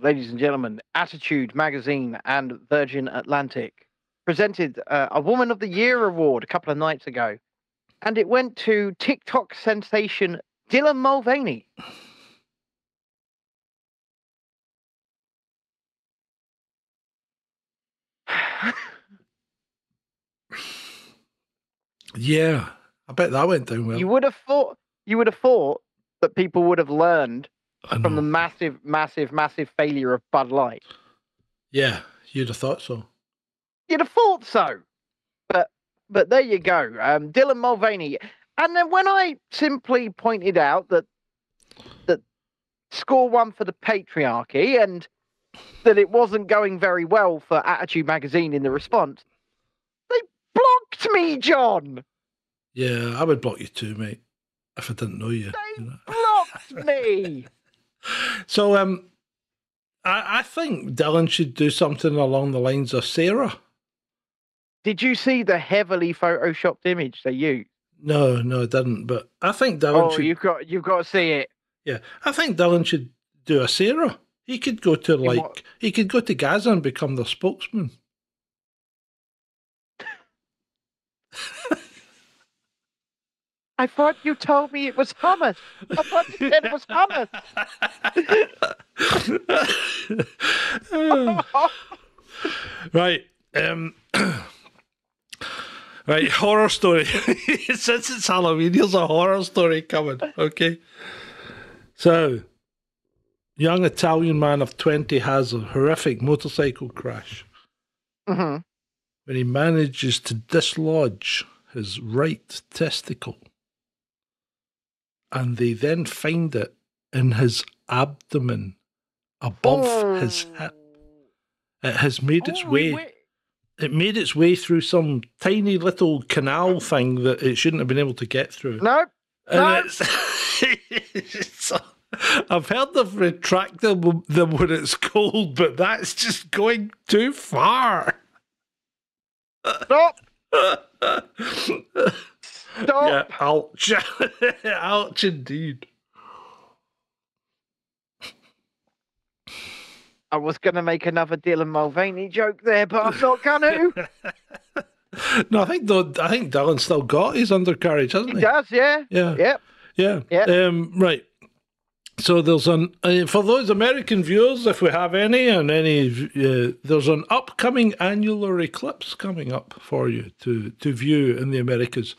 Ladies and gentlemen, Attitude Magazine and Virgin Atlantic presented uh, a Woman of the Year award a couple of nights ago, and it went to TikTok sensation Dylan Mulvaney. Yeah, I bet that went down well. you would have thought you would have thought that people would have learned from the massive, massive, massive failure of Bud Light. yeah, you'd have thought so. You'd have thought so, but but there you go, um, Dylan Mulvaney. And then when I simply pointed out that that score one for the patriarchy and that it wasn't going very well for Attitude Magazine in the response, they blocked me, John. Yeah, I would block you too, mate, if I didn't know you. They you know. blocked me. So, um, I, I think Dylan should do something along the lines of Sarah. Did you see the heavily photoshopped image they used? No, no, I didn't. But I think Dylan Oh, should. you've got you've got to see it. Yeah, I think Dylan should do a Sarah. He could go to like he could go to Gaza and become their spokesman. I thought you told me it was hummus. I thought you said it was hummus. right. Um, right. Horror story. Since it's Halloween, here's a horror story coming. Okay. So, young Italian man of 20 has a horrific motorcycle crash hmm when he manages to dislodge his right testicle. And they then find it in his abdomen above his hip. It has made its Oh, way. wait. It made its way through some tiny little canal thing that it shouldn't have been able to get through. No, And no. it's, it's- I've heard of retracting them- when it's cold, but that's just going too far. stop, stop. Yeah, ouch. ouch indeed. I was going to make another Dylan Mulvaney joke there, but I'm not going to. No, I think though, I think Dylan's still got his undercarriage, hasn't he he? does, yeah. Yeah. Yep. Yeah. Yeah. Um, right. So there's an uh, for those American viewers, if we have any, and any, uh, there's an upcoming annular eclipse coming up for you to to view in the Americas.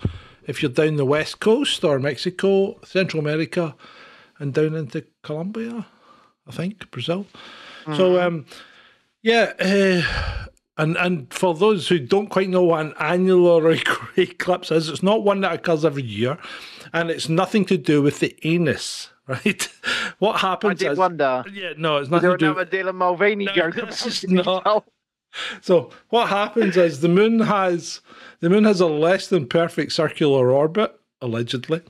If you're down the west coast or Mexico, Central America, and down into Colombia, I think Brazil. So um, yeah, uh, and and for those who don't quite know what an annular eclipse is, it's not one that occurs every year, and it's nothing to do with the anus, right? What happens? I did is, wonder. yeah, no, it's nothing to do. another Dylan Mulvaney No, joke? this about is to be not. So what happens is the moon has the moon has a less than perfect circular orbit, allegedly.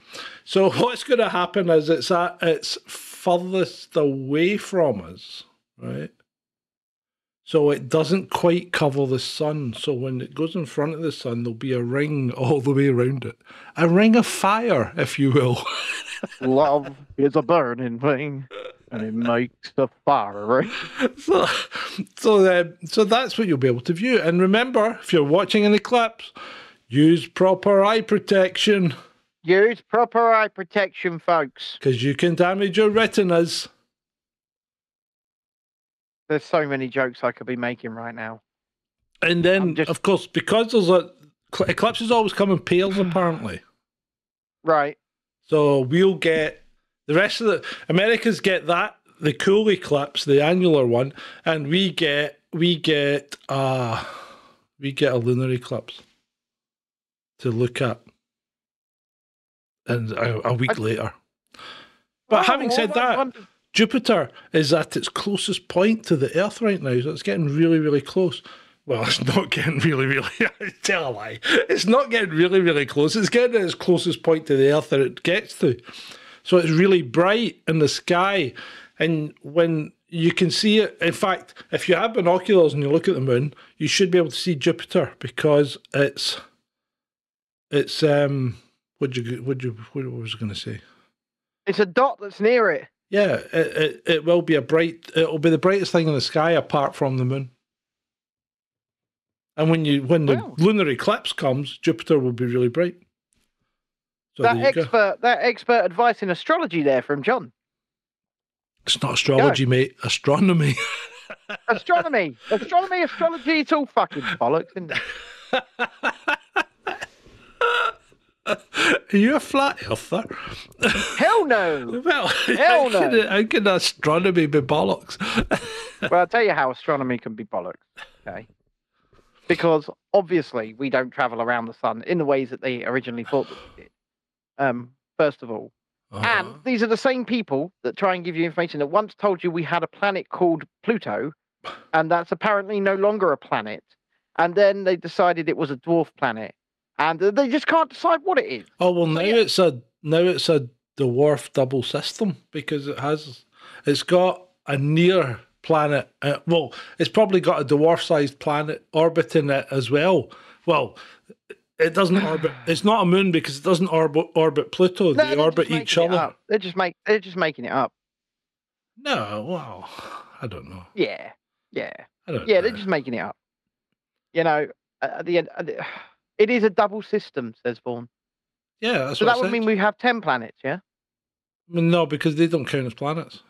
So what's going to happen is it's at its furthest away from us, right? So it doesn't quite cover the sun. So when it goes in front of the sun, there'll be a ring all the way around it, a ring of fire, if you will. Love is a burning thing, and it makes a fire. Right? so, so, uh, so that's what you'll be able to view. And remember, if you're watching an eclipse, use proper eye protection Use proper eye protection, folks. because you can damage your retinas. There's so many jokes I could be making right now. And then, just- of course, because there's a cl- eclipses always come in pairs, apparently. Right. So we'll get the rest of the Americans get that the cool eclipse, the annular one, and we get we get uh we get a lunar eclipse to look at, and a, a week I- later. But having said that, Jupiter is at its closest point to the Earth right now, so it's getting really, really close. Well, it's not getting really, really. Tell a lie. It's not getting really, really close. It's getting at its closest point to the Earth that it gets to. So it's really bright in the sky, and when you can see it, in fact, if you have binoculars and you look at the moon, you should be able to see Jupiter because it's it's um. What you what you what was I going to say? it's a dot that's near it. Yeah, it, it, it will be a bright. It'll be the brightest thing in the sky apart from the moon. And when you when the Wow. lunar eclipse comes, Jupiter will be really bright. So that you go. expert, that expert advice in astrology there from John. It's not astrology, mate. Astronomy. Astronomy, astronomy, astrology. It's all fucking bollocks, isn't it? Are you a flat earther? Hell no. well, Hell how, can, no. how can astronomy be bollocks? well, I'll tell you how astronomy can be bollocks. Okay. Because obviously we don't travel around the sun in the ways that they originally thought that we did. Um, first of all, Uh-huh. And these are the same people that try and give you information that once told you we had a planet called Pluto, and that's apparently no longer a planet. And then they decided it was a dwarf planet, and they just can't decide what it is. oh well, now yeah. it's a now it's a dwarf double system because it has it's got a near planet. Uh, well, it's probably got a dwarf-sized planet orbiting it as well. Well, it doesn't orbit. It's not a moon because it doesn't orbit orbit Pluto. No, they orbit each other. They're just make they're just making it up. No, well, I don't know. Yeah, yeah, I don't. yeah. know. They're just making it up. You know, at the end, it is a double system, says Vaughan. yeah, that's So what that I would mean we have ten planets, yeah. No, because they don't count as planets.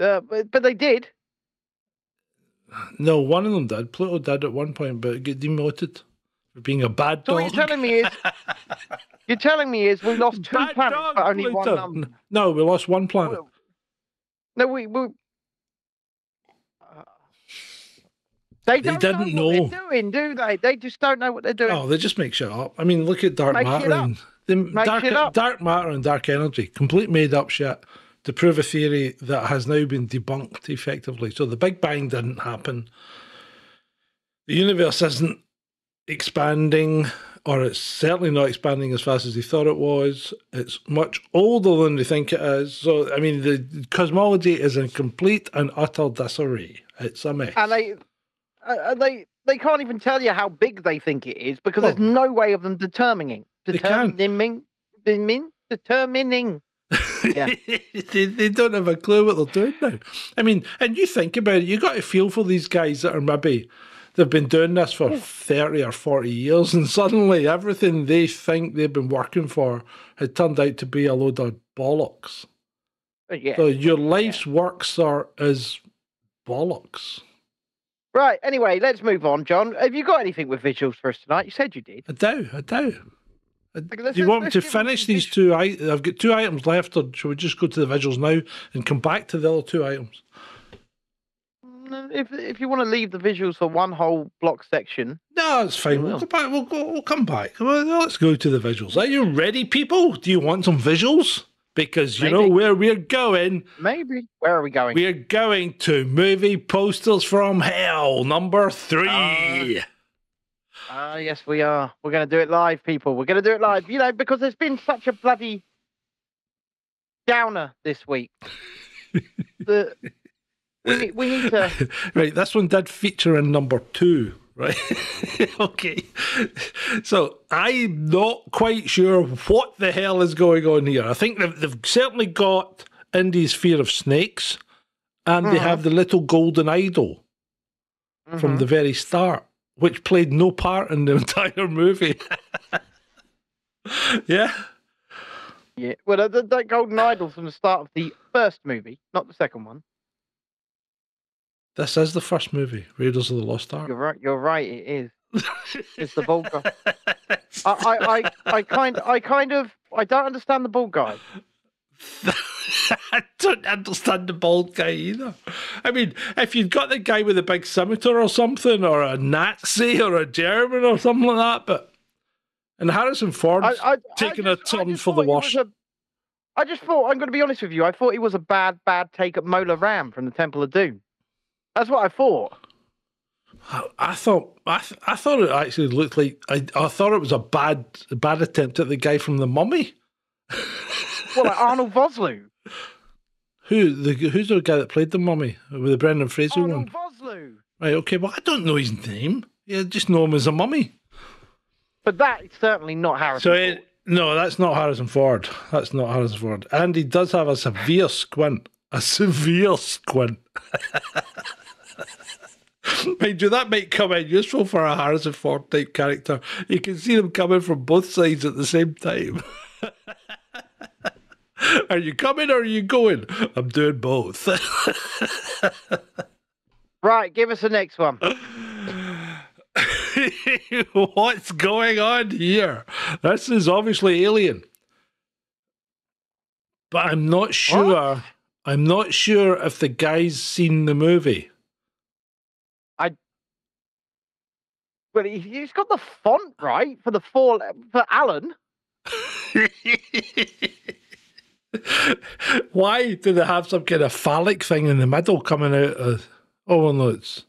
Uh, but, but they did. No, one of them did. Pluto did at one point, but get demoted for being a bad So dog. what you're telling me is, you're telling me is we lost two Bad planets, dog, but only one Pluto. N- No, we lost one planet. No, we. we uh, they, They don't didn't know, know. what they're doing, do they? They just don't know what they're doing. Oh, they just make shit up. I mean, look at dark Make matter and the dark, dark matter and dark energy. Complete made up shit to prove a theory that has now been debunked effectively. So the Big Bang didn't happen. The universe isn't expanding, or it's certainly not expanding as fast as they thought it was. It's much older than they think it is. So, I mean, the cosmology is in complete and utter disarray. It's a mess. and they, uh, they, they can't even tell you how big they think it is because Well, there's no way of them determining. Determining. Determining. Determining. Yeah. they, they don't have a clue what they're doing now. I mean, and you think about it, you got to feel for these guys that are maybe they've been doing this for 30 or 40 years, and suddenly everything they think they've been working for had turned out to be a load of bollocks. Uh, Yeah. So your life's works are is bollocks. Right. Anyway, let's move on, John. Have you got anything with visuals for us tonight? You said you did. I do, I do. Do you want me to finish these two? I, I've got two items left, or should we just go to the visuals now and come back to the other two items? Mm, If if you want to leave the visuals for one whole block section, No, it's fine. We We'll back. We'll go. We'll come back. Well, let's go to the visuals. Are you ready, people? Do you want some visuals? Because you know where we're going. maybe. Where are we going? We're going to movie posters from hell number three. Ah, yes, we are. We're going to do it live, people. We're going to do it live. You know, because there's been such a bloody downer this week. the, we, need- we need to. right, this one did feature in number two, right? okay. So I'm not quite sure what the hell is going on here. I think they've, they've certainly got Indy's fear of snakes, and they Mhm. have the little golden idol from Mhm. the very start, which played no part in the entire movie. yeah. Yeah. Well, that, that- that golden idol from the start of the first movie, not the second one. This is the first movie, Raiders of the Lost Ark. You're right. You're right. It is. It's the bald guy. I, I, I, I kind, I kind of, I don't understand the bald guy. I don't understand the bald guy either. I mean, if you've got the guy with the big scimitar or something, or a Nazi or a German or something like that, but and Harrison Ford's I, I, I taking a just- I turn for the wash. he was worse. a- I just thought I'm going to be honest with you. I thought he was a bad, bad take at Mola Ram from the Temple of Doom. That's what I thought. I, I thought I, th- I thought it actually looked like I, I thought it was a bad bad attempt at the guy from the Mummy. Well, like Arnold Vosloo. Who the who's the guy that played the Mummy with the Brendan Fraser Arnold one? Vosloo. Right. Okay. Well, I don't know his name. Yeah, just know him as a Mummy. But that is certainly not Harrison. So Ford. it, no, that's not Harrison Ford. That's not Harrison Ford. And he does have a severe squint. A severe squint. Mind you, that might come in useful for a Harrison Ford type character. You can see them coming from both sides at the same time. are you coming or are you going? I'm doing both. right, give us the next one. What's going on here? This is obviously alien. But I'm not sure. I'm not sure if the guy's seen the movie. I. Well, he- he's got the font right for the four for Alan. Why do they have some kind of phallic thing in the middle coming out of overloads?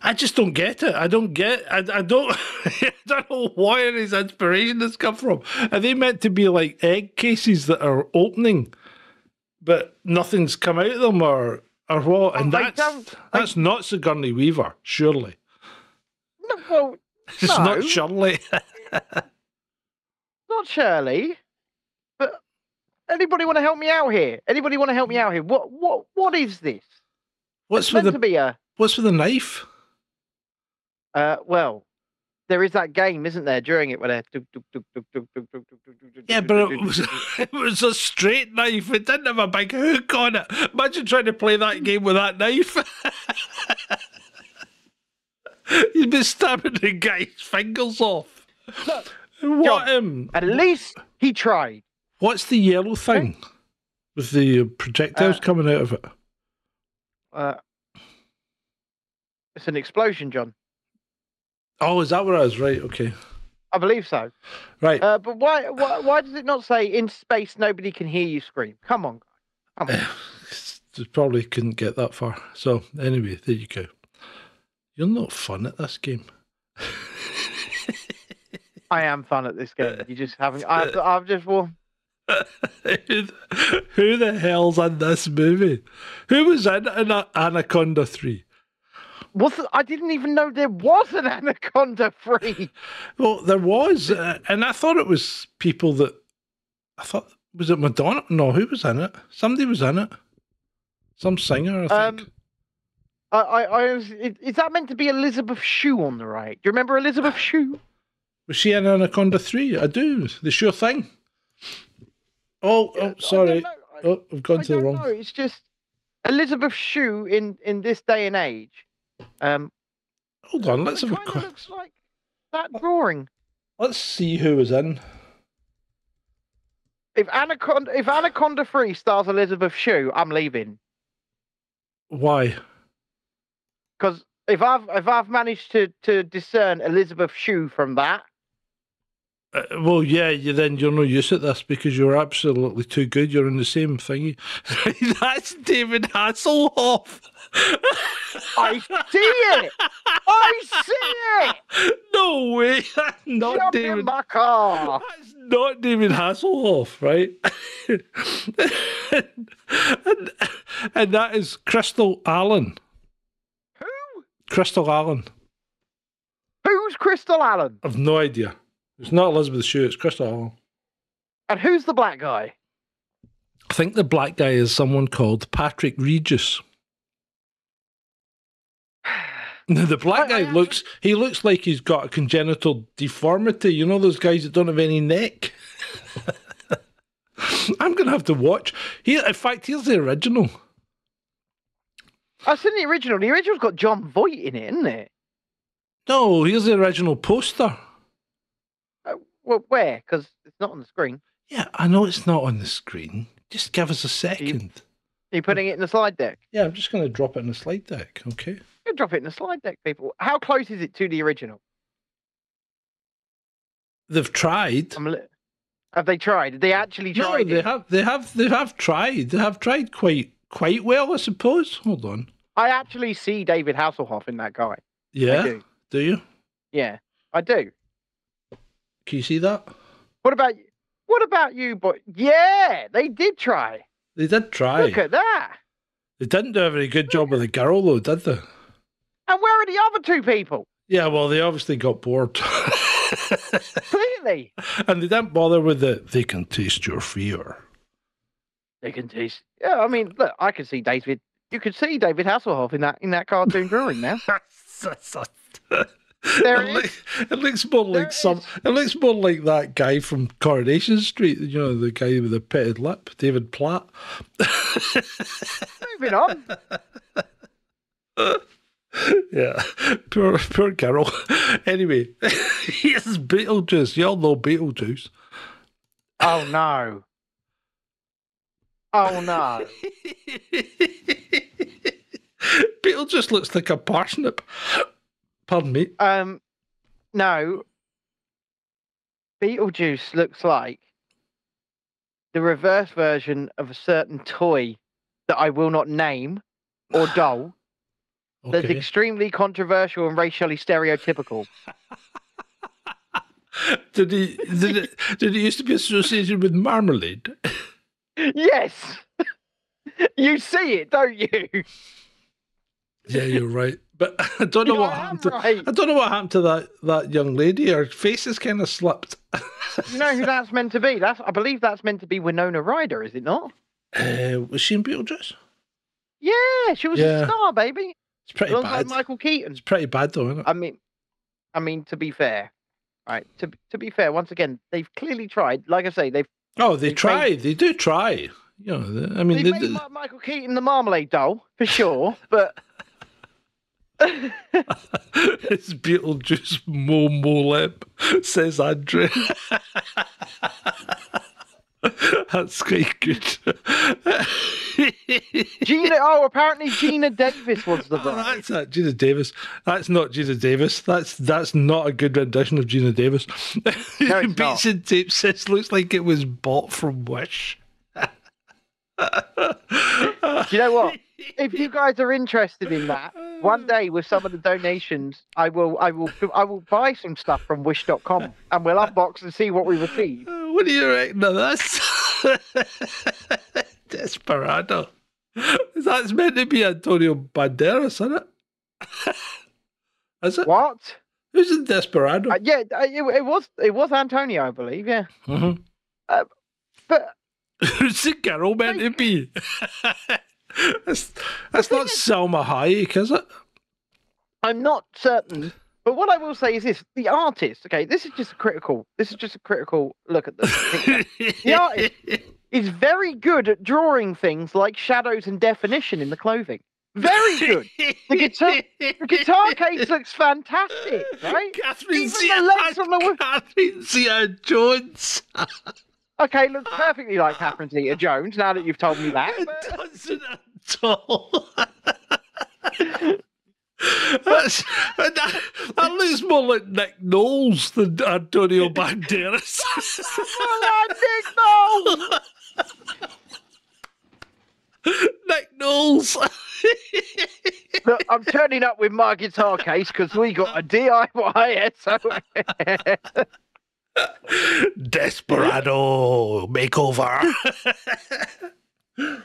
I just don't get it. I don't get. I, I don't. I don't know where his inspiration has come from. Are they meant to be like egg cases that are opening, but nothing's come out of them, or or what? And oh I that's don't- I- that's not Sigourney Weaver, surely. No, well, It's No. not Shirley. not Shirley, anybody want to help me out here? Anybody want to help me out here? What what what is this? What's it's with the a, What's with the knife? Uh, well, there is that game, isn't there? During it, where yeah, but it was it was a straight knife. It didn't have a big hook on it. Imagine trying to play that game with that knife. You'd be stabbing the guy's fingers off. Look, what John, him? At least he tried. What's the yellow thing with the projectiles Uh, coming out of it? Uh, it's an explosion, John. Oh, is that what was Right. Okay. I believe so. Right. Uh, but why, why why does it not say in space nobody can hear you scream? Come on, come on. Probably couldn't get that far. So anyway, there you go. You're not fun at this game. I am fun at this game. You just haven't. I've, I've just well, who, the, who the hell's in this movie? Who was in Ana- Anaconda 3? what's the, I didn't even know there was an Anaconda 3. Well, there was, uh, and I thought it was people that I thought was it Madonna? No, who was in it? Somebody was in it. Some singer, I think. Um, I, I, I was, is, is that meant to be Elizabeth Shue on the right? Do you remember Elizabeth Shue? was she in Anaconda 3? I do. The sure thing. Oh, oh sorry. Oh, I've gone I to the wrong. know. It's just Elizabeth Shue in in this day and age. Um, Hold on, let's have a quick. looks like that drawing. Let's see who was in. If Anaconda, if Anaconda Free stars Elizabeth Shue, I'm leaving Why? because if I've if I've managed to to discern Elizabeth Shue from that, Uh, well, yeah, you then you're no use at this because you're absolutely too good. You're in the same thingy. That's David Hasselhoff. I see it. I see it. no way. That's not Jump in David. my car. That's not David Hasselhoff, right? and, and that is Crystal Allen. Who? Crystal Allen. Who's Crystal Allen? I've no idea. It's not Elizabeth Shue. It's Crystal Allen. And who's the black guy? I think the black guy is someone called Patrick Regis. The black guy looks he looks like he's got a congenital deformity. You know those guys that don't have any neck? I'm gonna have to watch. Here in fact, here's the original. I've seen the original. The original's got Jon Voight in it, isn't it? No, here's the original poster. Well, where? Because it's not on the screen. Yeah, I know it's not on the screen. Just give us a second. Are you putting it in the slide deck? Yeah, I'm just gonna drop it in the slide deck, okay? You drop it in the slide deck, people. How close is it to the original? They've tried. Li- have they tried? They actually No, try? they have they have they have tried. They have tried quite quite well, I suppose. Hold on. I actually see David Hasselhoff in that guy. Yeah. do. Do you? Yeah, I do. Can you see that? What about you? what about you? But yeah, they did try. They did try. Look at that. They didn't do a very good job with the girl though, did they? And where are the other two people? Yeah, well they obviously got bored. Clearly, and they didn't bother with the they can taste your fear. they can taste. Yeah, I mean, look, I can see David. You could see David Hasselhoff in that in that cartoon drawing now. There it, it look- it looks more like some. is. It looks more like that guy from Coronation Street. You know, the guy with the pitted lip, David Platt. Moving on. yeah, poor poor Carol. anyway, here's Beetlejuice. Y'all know Beetlejuice. Oh no. Oh no. Beetlejuice looks like a parsnip. Pardon me. Um, no. Beetlejuice looks like the reverse version of a certain toy that I will not name or doll that's extremely controversial and racially stereotypical. Did he? Did it? Did it used to be associated with marmalade? yes! you see it, don't you? Yeah, you're right. But I don't know You what happened to. right. I don't know what happened to that that young lady. Her face is kind of slipped. You know who that's meant to be? That's I believe that's meant to be Winona Ryder, is it not? Uh, was she in Beetlejuice? Yeah, she was Yeah. a star, baby. It's pretty Alongside bad. Michael Keaton. It's pretty bad though, isn't it? I mean, I mean to be fair, right? To to be fair, once again, they've clearly tried. Like I say, they've Oh, they They try. They do try. You know, they- I mean, they they, made Michael Keaton the Marmalade doll for sure, but it's Beetlejuice Mo Mo Lip, says Andrew. That's quite good. Geena. Oh, apparently Geena Davis was the Oh, bride. that's that Geena Davis. That's not Geena Davis. That's that's not a good rendition of Geena Davis. No, Beats and tape says looks like it was bought from Wish. Do you know what? If you guys are interested in that, one day with some of the donations, I will, I will, I will buy some stuff from Wish.com and we'll unbox and see what we receive. Uh, What do you reckon of this? Desperado. That's meant to be Antonio Banderas, isn't it? Is it? What? Who's in Desperado? Uh, yeah, uh, it, it was, it was Antonio, I believe. Yeah, Mhm. but Who's the girl meant to be? That's that's not Salma Hayek, is it? I'm not certain. But what I will say is this: the artist. Okay, this is just a critical. This is just a critical look at the. The artist is very good at drawing things like shadows and definition in the clothing. Very good. The guitar- The guitar case looks fantastic, right? Catherine Zeta, legs on the wo- Catherine Zeta Jones. Okay, looks perfectly like Catherine Zeta-Jones. Now that you've told me that, It but- doesn't at all. That's, that, that looks more like Nick Knowles than Antonio Banderas. Oh, Nick, no! Nick Knowles. Look, I'm turning up with my guitar case because we got a DIY. So Desperado makeover.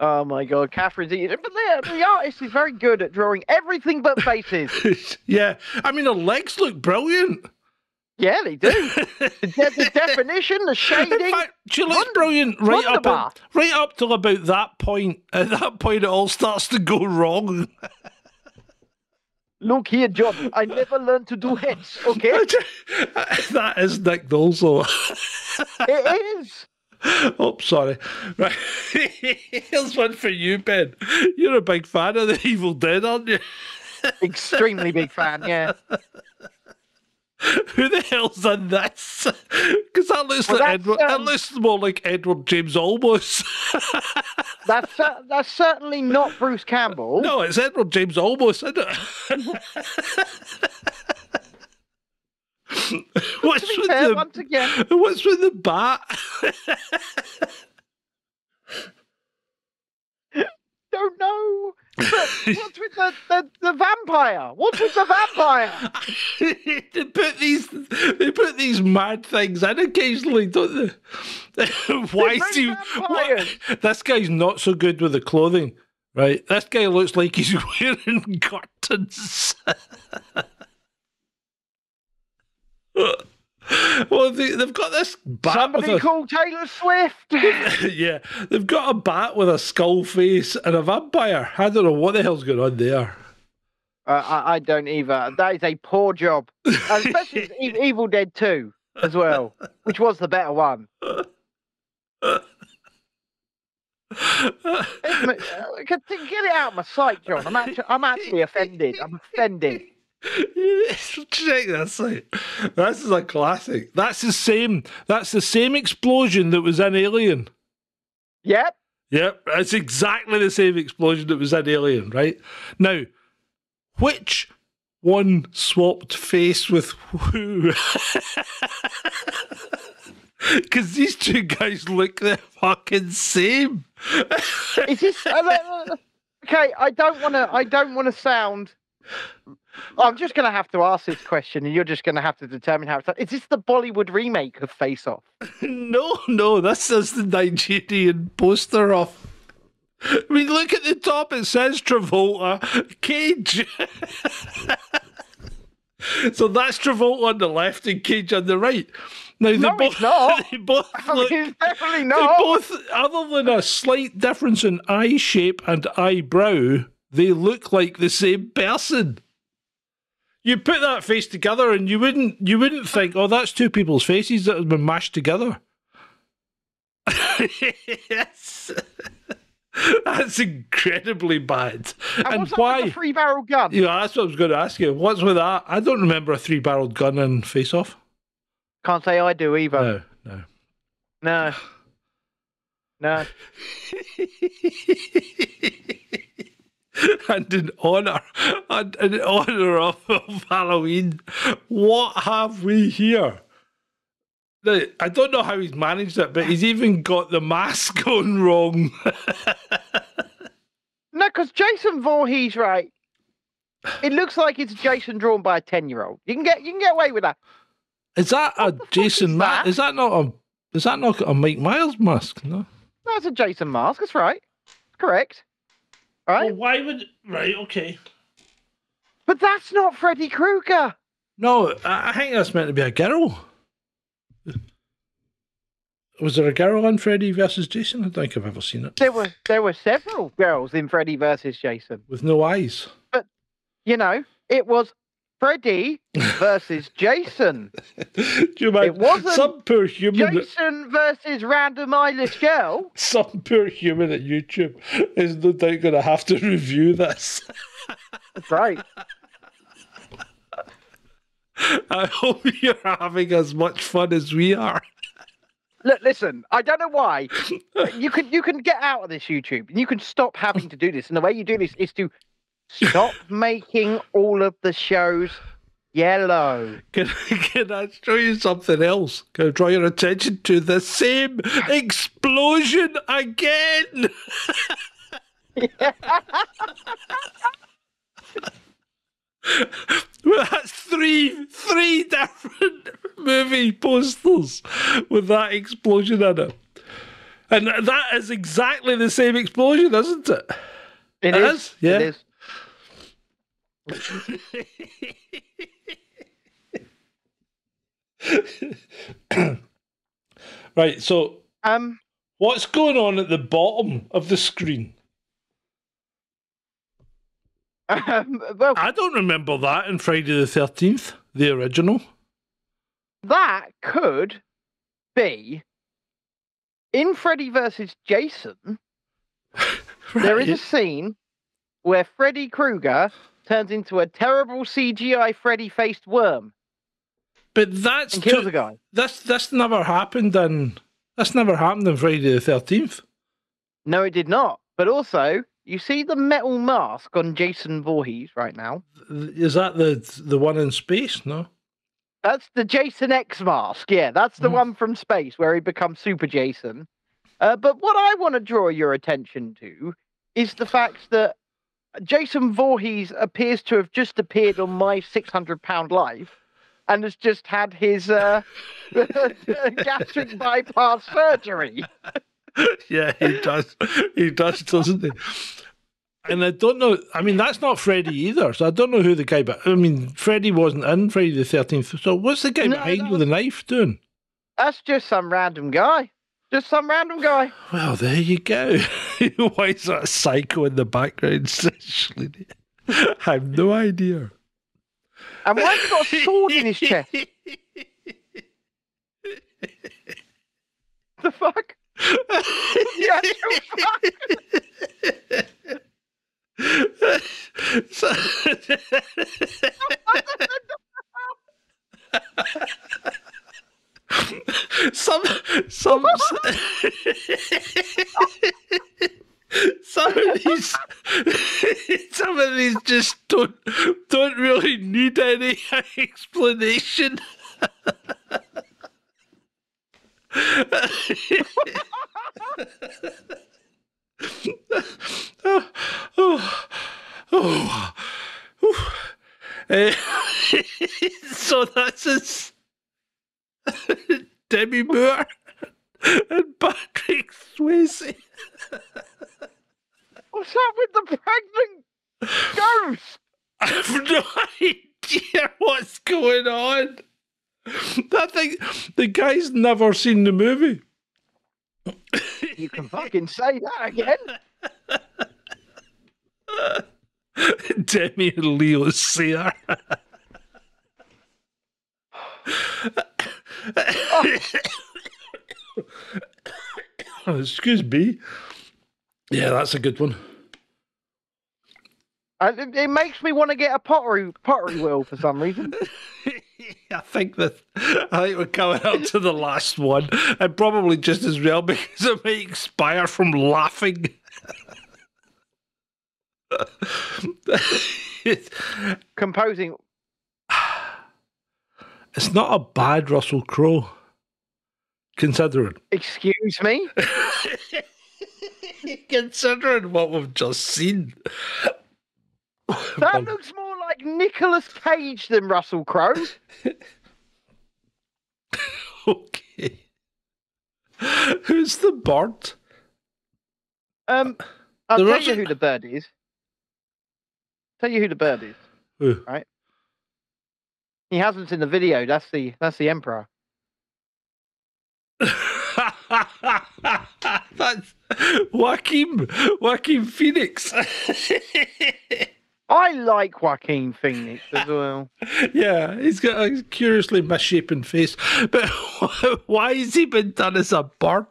Oh my god, Catherine Zeta. But the, the artist is very good at drawing everything but faces. yeah, I mean, her legs look brilliant. Yeah, they do. The, de- the definition, the In shading. fact, she looks Wonder- brilliant right up, right up till about that point. At that point, it all starts to go wrong. Look here, John. I never learned to do heads. Okay, that is Nick though. it is. oh, sorry. Right. Here's one for you, Ben. You're a big fan of the Evil Dead, aren't you? Extremely big fan. Yeah. Who the hell's in this? Because that looks Well, like Edward. that um, looks more like Edward James Olmos. That's cer- that's certainly not Bruce Campbell. no, it's Edward James Olmos? What's with fair, the once again, What's with the bat? don't know. What's with the, the, the vampire? What's with the vampire? they put these they put these mad things in occasionally, don't they? Why do you what? this guy's not so good with the clothing, right? This guy looks like he's wearing curtains. Well, they, they've got this bat Somebody a, call Taylor Swift. yeah, they've got a bat with a skull face and a vampire. I don't know what the hell's going on there. Uh, I, I don't either. That is a poor job, especially Evil Dead 2 as well, which was the better one. Uh, Get get it out of my sight, John. I'm actually, I'm actually offended. I'm offended. Check this out. This is a classic. That's the same. That's the same explosion that was in Alien. Yep. Yep, that's exactly the same explosion that was in Alien. Right now, which one swapped face with who? Because these two guys look the fucking same. Is this uh, okay? I don't want to. I don't want to sound. I'm just going to have to ask this question, and you're just going to have to determine how it's. Is this the Bollywood remake of Face Off? No, no, this is the Nigerian poster of. I mean, look at the top. It says Travolta Cage. so that's Travolta on the left and Cage on the right. Now they No, both, not. they both look. it's definitely They both, other than a slight difference in eye shape and eyebrow, they look like the same person. You put that face together, and you wouldn't you wouldn't think, oh, that's two people's faces that have been mashed together. yes, that's incredibly bad. and And, why? three barrel gun? Yeah, that's what I was going to ask you. What's with that? I don't remember a three-barreled gun in Face Off. Can't say I do either. No, no. No. No. and in honor and in honor of, of Halloween, what have we here? Now, I don't know how he's managed it, but he's even got the mask on wrong. No, because Jason Voorhees, right? It looks like it's Jason drawn by a ten-year-old. You can get you can get away with that. Is that a the fuck Jason? is Ma- that? is that not a? Is that not a Mike Myers mask? No. That's a Jason mask. That's right. Correct. Right. why would? Right. Okay. But that's not Freddy Krueger. No, I I think that's meant to be a girl. Was there a girl in Freddy versus Jason? I don't think I've ever seen it. There were there were several girls in Freddy versus Jason. With no eyes. But you know, it was Freddy versus Jason. Do you? It wasn't some poor human. Jason versus random eyeless girl. Some poor human at YouTube is no doubt going to have to review this. That's right. I hope you're having as much fun as we are. Look, listen. I don't know why. You can you can get out of this YouTube and you can stop having to do this. And the way you do this is to stop making all of the shows yellow. Can, can I show you something else? Can I draw your attention to the same explosion again? Well, that's three, three different movie posters with that explosion in it. And that is exactly the same explosion, isn't it? It It is. is, yeah. It is. Right, so Um. what's going on at the bottom of the screen? um, well, I don't remember that in Friday the 13th, the original. that could be in Freddy versus Jason. There is a scene where Freddy Krueger turns into a terrible CGI Freddy faced worm But that's and kills guy. this this never happened in this never happened in Friday the 13th. No, it did not. But also, you see the metal mask on Jason Voorhees right now. Is that the the one in space? No. That's the Jason X mask. Yeah, that's the Mhm. one from space where he becomes Super Jason. Uh, but what I want to draw your attention to is the fact that Jason Voorhees appears to have just appeared on my 600 pound life and has just had his uh, gastric bypass surgery. yeah, he does. He does, doesn't he? And I don't know. I mean, that's not Freddy either. So I don't know who the guy. But I mean, Freddy wasn't in Friday the Thirteenth. So what's the guy No, behind with the knife doing? That's just some random guy. Just some random guy. Well, there you go. Why is that psycho in the background? I have no idea. And why has he got a sword in his chest? The fuck? Actual fuck? So- some some some of these some of these just don't don't really need any explanation. oh, oh, oh. Uh, so that's his Demi Moore and Patrick Swayze. What's up with the pregnant ghost? I have no idea what's going on. I think the guy's never seen the movie. You can fucking say that again. Demi and Leo Sayer. Oh, excuse me. Yeah, that's a good one. Uh, it, it makes me want to get a pottery pottery wheel for some reason. I think that I think we're coming up to the last one, and probably just as well because it may expire from laughing. Composing. It's not a bad Russell Crowe, considering Excuse me. considering what we've just seen. That looks more like Nicolas Cage than Russell Crowe. okay. Who's the bird? Um, I'll There tell wasn't- you who the bird is. Tell you who the bird is. Who? He hasn't in the video. That's the that's the emperor. That's Joaquin Joaquin Phoenix. I like Joaquin Phoenix as well. yeah, he's got a curiously misshapen face. But why has he been done as a bird?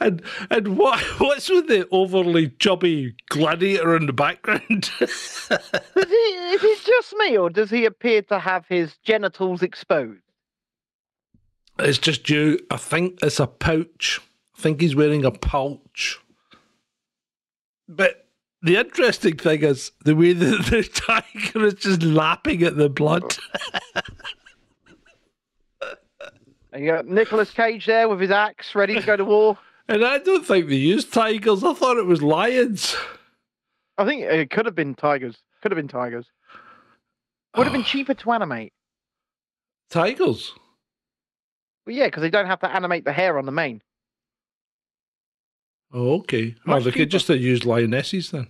And and what what's with the overly chubby gladiator in the background? Does he, is it just me, or does he appear to have his genitals exposed? it's just you. I think it's a pouch. I think he's wearing a pouch. But the interesting thing is the way that the tiger is just lapping at the blood. You got Nicolas Cage there with his axe, ready to go to war. And I don't think they used tigers. I thought it was lions. I think it could have been tigers. Could have been tigers. Would have been cheaper to animate. Tigers? Well, yeah, because they don't have to animate the hair on the mane. Oh, okay. Oh, Much they could just have used lionesses then.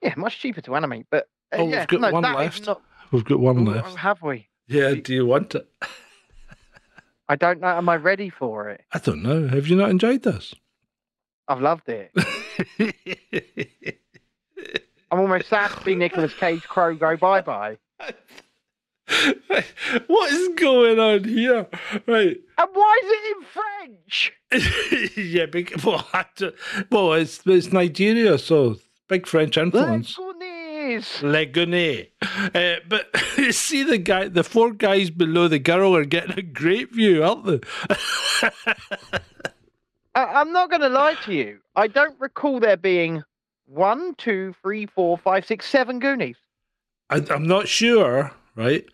Yeah, much cheaper to animate. But uh, Oh, we've yeah, got no, one left. not. We've got one left. Have we? Yeah, do you want it? I don't know. Am I ready for it? I don't know. Have you not enjoyed this? I've loved it. I'm almost sad to see Nicolas Cage Crow go bye bye. what is going on here? Right. And why is it in French? yeah, big, well, well, it's, it's Nigeria, so big French influence. Lebanese. Legone. Uh, but see the guy, the four guys below the girl are getting a great view, aren't they? I, I'm not going to lie to you. I don't recall there being one, two, three, four, five, six, seven Goonies. I, I'm not sure, right?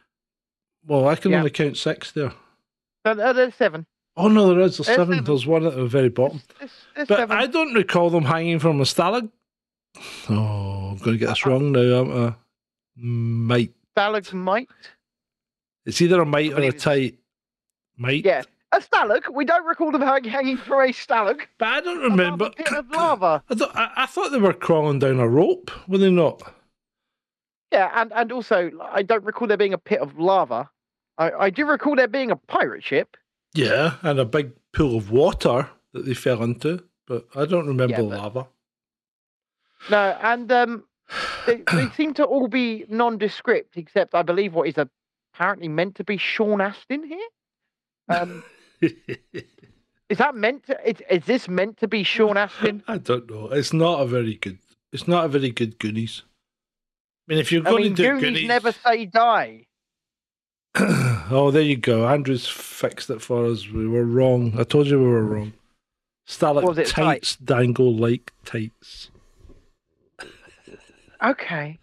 Well, I can Yeah. only count six there. No, no, there's seven. Oh no, there is a There's seven. seven. There's one at the very bottom. There's, there's But seven. I don't recall them hanging from a stalag. Oh, I'm going to get this uh, uh, wrong now. I'm a mite. Stalagmite. It's either a mite or a tight. Mite. Yeah. A stalag. We don't recall them hanging from a stalag. But I don't remember. A pit of lava. I, thought, I, I thought they were crawling down a rope, were they not? Yeah, and, and also, I don't recall there being a pit of lava. I, I do recall there being a pirate ship. Yeah, and a big pool of water that they fell into, but I don't remember Yeah, but- lava. No, and um, they, they seem to all be nondescript, except I believe what is apparently meant to be Sean Astin here. Um, is that meant to? Is, is this meant to be Sean Astin? I don't know. It's not a very good. It's not a very good Goonies. I mean, if you're I going mean, to do Goonies Goonies, never say die. oh, there you go. Andrew's fixed it for us. We were wrong. I told you we were wrong. Stalactites dangle like tights. Okay,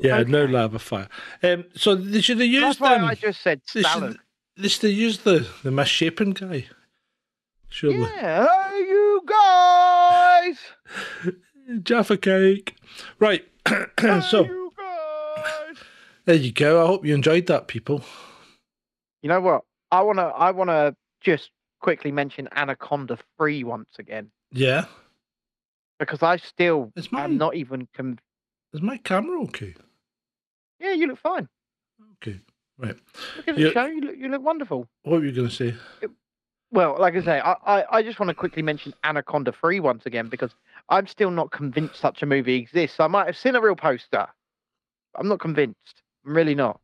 Yeah, no lava fire. Um, so they should have used that's why. I just said they should- they still use the the misshapen guy. Surely. Yeah, hey, you guys. Jaffa cake. Right. Hey, so you there you go. I hope you enjoyed that, people. You know what? I wanna I wanna just quickly mention Anaconda 3 once again Yeah. because I still am not even. Com- is my camera okay? yeah, you look fine. Okay. Right. Look at the You- show. You look you look wonderful. What were you gonna say? Well, like I say, I, I, I just want to quickly mention Anaconda 3 once again because I'm still not convinced such a movie exists. I might have seen a real poster. I'm not convinced. I'm really not.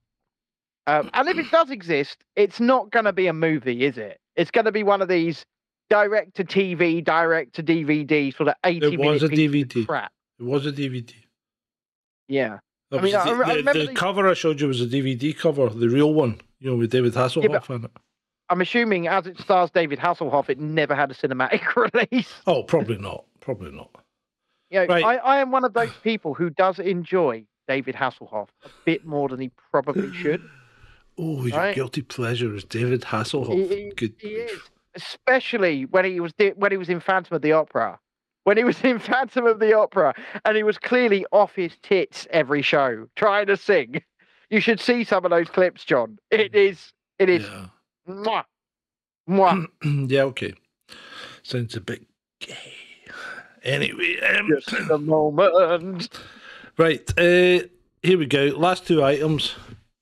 Um, and if it does exist, it's not going to be a movie, is it? It's going to be one of these direct to TV, direct to DVD sort of 80 It was minute a pieces of DVD. crap. It was a DVD. Yeah. That I mean, I the, I the- the the- cover I showed you was a DVD cover, the real one. You know, with David Hasselhoff on it. I'm assuming as it stars David Hasselhoff, it never had a cinematic release. Oh, probably not. Probably not. You know, Right. I, I am one of those people who does enjoy David Hasselhoff a bit more than he probably should. Oh, your Right. guilty pleasure is David Hasselhoff. He, he is, especially when he was when he was in Phantom of the Opera. When he was in Phantom of the Opera, and he was clearly off his tits every show trying to sing. You should see some of those clips, John. It is, it is, Yeah. mwah, mwah. yeah, okay. Sounds a bit gay. Anyway, um, just a moment. right. Uh, here we go. Last two items.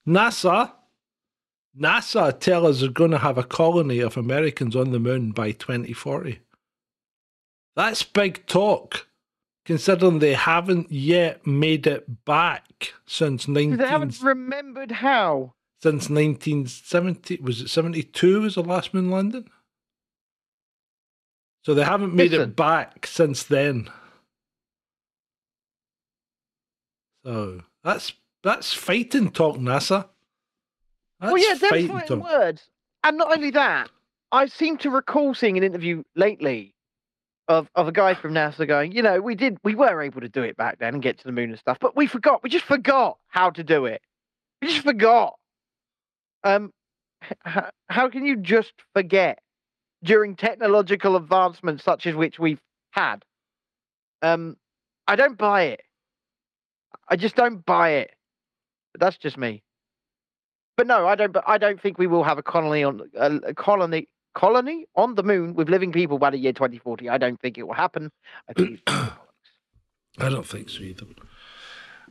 NASA. NASA tell us they're going to have a colony of Americans on the moon by 2040. That's big talk, considering they haven't yet made it back since 19, They haven't remembered how. since 1970. Was it 72 was the last moon landing? So they haven't made Listen. it back since then. So that's that's fighting talk, NASA. That's well, yeah, they're fighting fighting. And not only that, I seem to recall seeing an interview lately of, of a guy from NASA going, you know, we did, we were able to do it back then and get to the moon and stuff, but we forgot. We just forgot how to do it. We just forgot. Um, h- how can you just forget during technological advancements such as which we've had? Um, I don't buy it. I just don't buy it. But that's just me. But no, I don't. I don't think we will have a colony on a, a colony colony on the moon with living people by the year 2040. I don't think it will happen. I think. I don't think so either.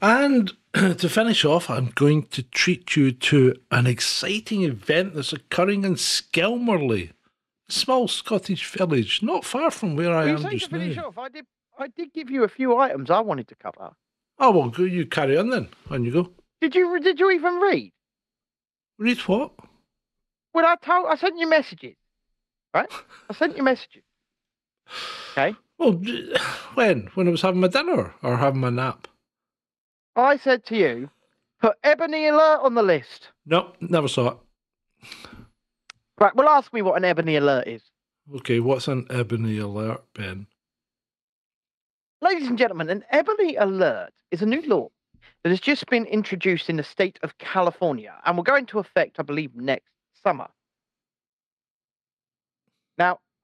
And to finish off, I'm going to treat you to an exciting event that's occurring in Skelmorlie, a small Scottish village not far from where I am say to finish now. off. I did. I did give you a few items I wanted to cover. Oh well, go you carry on then. On you go. Did you? Did you even read? Read what? Well, I told. I sent you messages. Right? I sent you messages. Okay. Well, when? When I was having my dinner or having my nap? I said to you, put Ebony Alert on the list. No, never saw it. Right. Well, ask me what an Ebony Alert is. Okay, what's an ebony alert, Ben? Ladies and gentlemen, an Ebony Alert is a new law that has just been introduced in the state of California and will go into effect, I believe, next summer.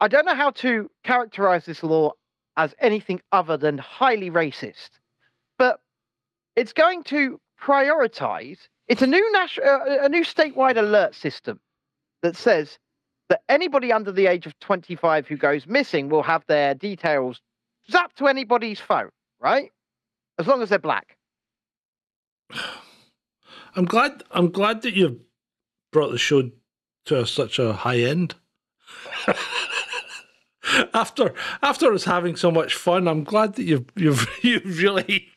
I don't know how to characterize this law as anything other than highly racist, but it's going to prioritize. It's a new national, uh, a new statewide alert system that says that anybody under the age of 25 who goes missing will have their details zapped to anybody's phone, right? As long as they're black. I'm glad. I'm glad that you've brought the show to such a high end. after after us having so much fun, I'm glad that you've you've you've really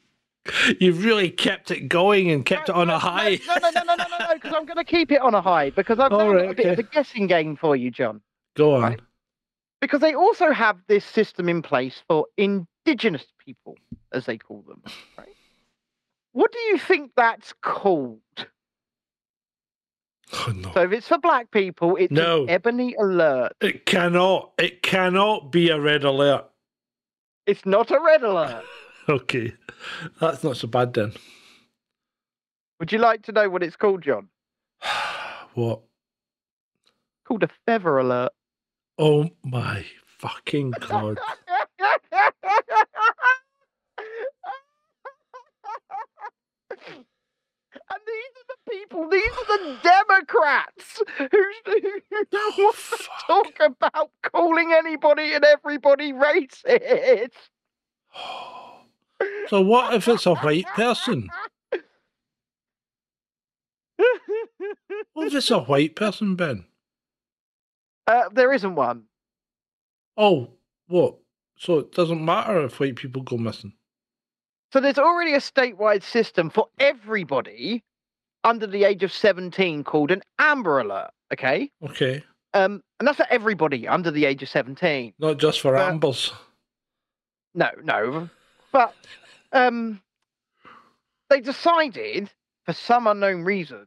you've really kept it going and kept it on a high. No, no, no, no, no, no, no, because I'm going to keep it on a high because I've done right, a bit of a guessing game for you, John. Go on. Right. Because they also have this system in place for indigenous people, as they call them. Right? What do you think that's called? Oh, no. So if it's for black people, it's No. an ebony alert. It cannot. It cannot be a red alert. It's not a red alert. Okay, that's not so bad then. Would you like to know what it's called, John? What? called a feather alert. Oh my fucking god! And these people, these are the Democrats who, who, Oh, want to fuck. talk about calling anybody and everybody racist. So what if it's a white person? What if it's a white person, Ben? uh, there isn't one. Oh, what? So it doesn't matter if white people go missing. So there's already a statewide system for everybody under the age of 17 called an Amber Alert. Okay. Okay, Um, and that's for everybody under the age of 17. not just for Uh, ambers. No, no. But um, they decided, for some unknown reason,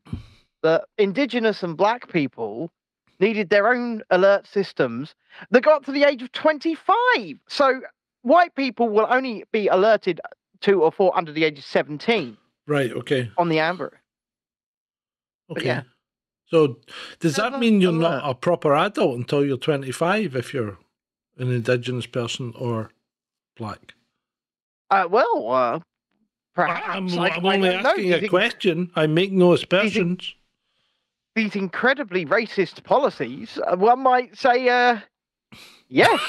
that Indigenous and Black people needed their own alert systems that got up to the age of 25. So white people will only be alerted to or for under the age of 17 Right. Okay. on the Amber. Okay. yeah. So does that mean you're not a proper adult until you're 25 if you're an indigenous person or black? Uh, well, uh, perhaps. I'm, I'm only asking a These- question. I make no aspersions. These incredibly racist policies, uh, one might say, uh, yes.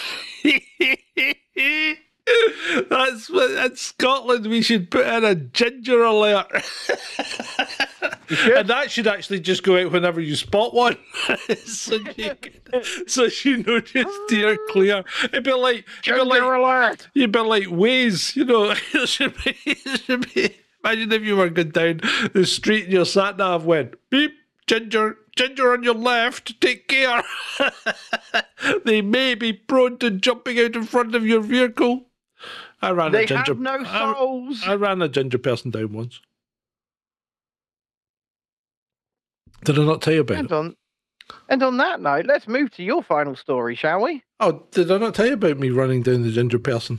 That's what in Scotland we should put in a ginger alert. and that should actually just go out whenever you spot one. so you can, so you know just steer clear. It'd be like it'd be like Ginger alert. you'd be like Waze, you know. It should be it should be imagine if you were going down the street and your sat nav went beep ginger ginger on your left, take care. they may be prone to jumping out in front of your vehicle. I ran a ginger have no I- souls. I ran a ginger person down once. Did I not tell you about And it? on, and on that note, let's move to your final story, shall we? Oh, did I not tell you about me running down the ginger person?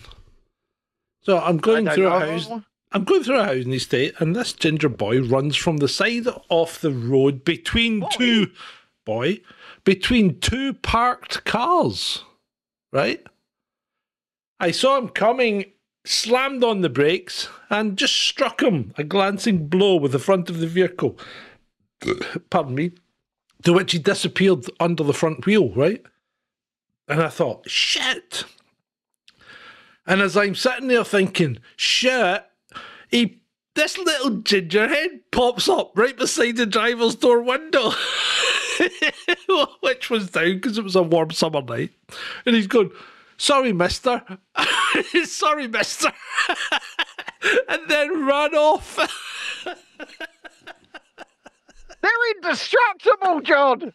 So I'm going through a house. I'm going through a housing estate, and this ginger boy runs from the side of the road between Boy? two boy between two parked cars. Right? I saw him coming, slammed on the brakes, and just struck him a glancing blow with the front of the vehicle. Pardon me. To which he disappeared under the front wheel, right? And I thought, shit. And as I'm sitting there thinking, shit, he this little gingerhead pops up right beside the driver's door window. Which was down because it was a warm summer night. And he's going, Sorry, mister. Sorry, mister. and then ran off. They're indestructible, John.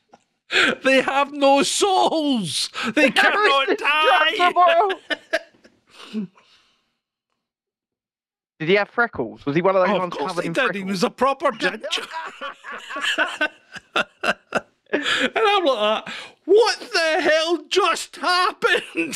they have no souls. They They're cannot die. Did he have freckles? Was he one of those Oh, ones covered he in did. freckles? He was a proper ginger. and I'm like, what the hell just happened?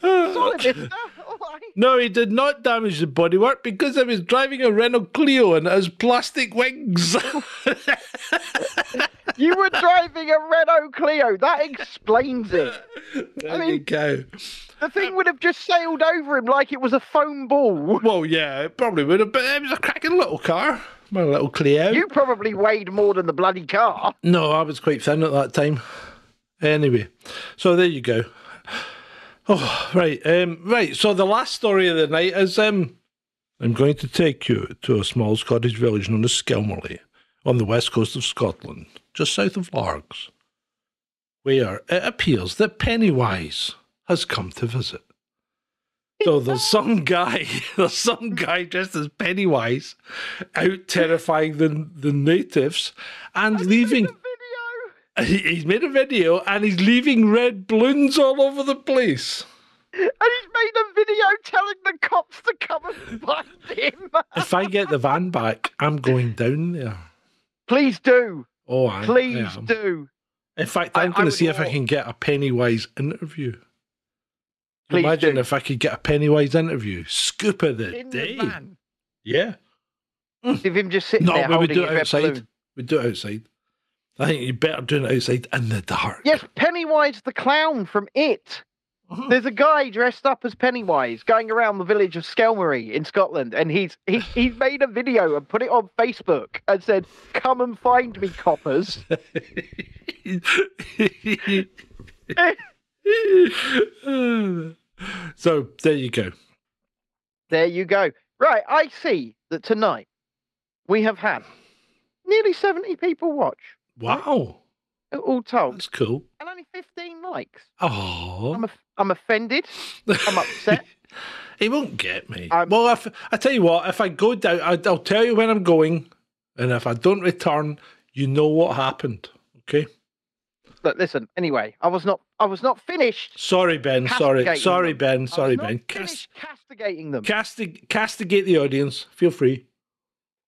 Solid, mister. All right. no, he did not damage the bodywork because I was driving a Renault Clio and it has plastic wings. You were driving a Renault Clio. That explains it. there mean- you go. The thing would have just sailed over him like it was a foam ball. Well, yeah, it probably would have, but it was a cracking little car. My little Clio. You probably weighed more than the bloody car. No, I was quite thin at that time. Anyway, so there you go. Oh, right, um, right. So the last story of the night is um, I'm going to take you to a small Scottish village known as Skelmorlie on the west coast of Scotland, just south of Largs, where it appears that Pennywise has come to visit. So there's some guy, there's some guy dressed as Pennywise, out terrifying the the natives and leaving. He- He's made a video and he's leaving red balloons all over the place. And he's made a video telling the cops to come and find him. If I get the van back, I'm going down there. Please do. Oh, I, I Please am. do. In fact, I- I'm going to see if I can get a Pennywise interview. Please Imagine do. if I could get a Pennywise interview. Scoop of the In day. the van. Yeah. Of him just sitting No, there we would do it outside. balloon. We do it outside. I think you better doing it outside in the dark. Yes, Pennywise the clown from It. Mhm. There's a guy dressed up as Pennywise going around the village of Skelmorlie in Scotland, and he's he, he's made a video and put it on Facebook and said, "Come and find me, coppers." so there you go. There you go. Right, I see that tonight we have had nearly 70 people watch, Wow, all told, that's cool. and only 15 likes. Oh, I'm, I'm offended. I'm upset. he won't get me. I'm- well, if I tell you what, if I go down, I, I'll tell you when I'm going, and if I don't return, you know what happened. Okay. Look, listen. Anyway, I was not. I was not finished. Sorry, Ben. Sorry, sorry, them. Ben. Sorry, Ben. Cast, castigating them. castig, castigate the audience. Feel free.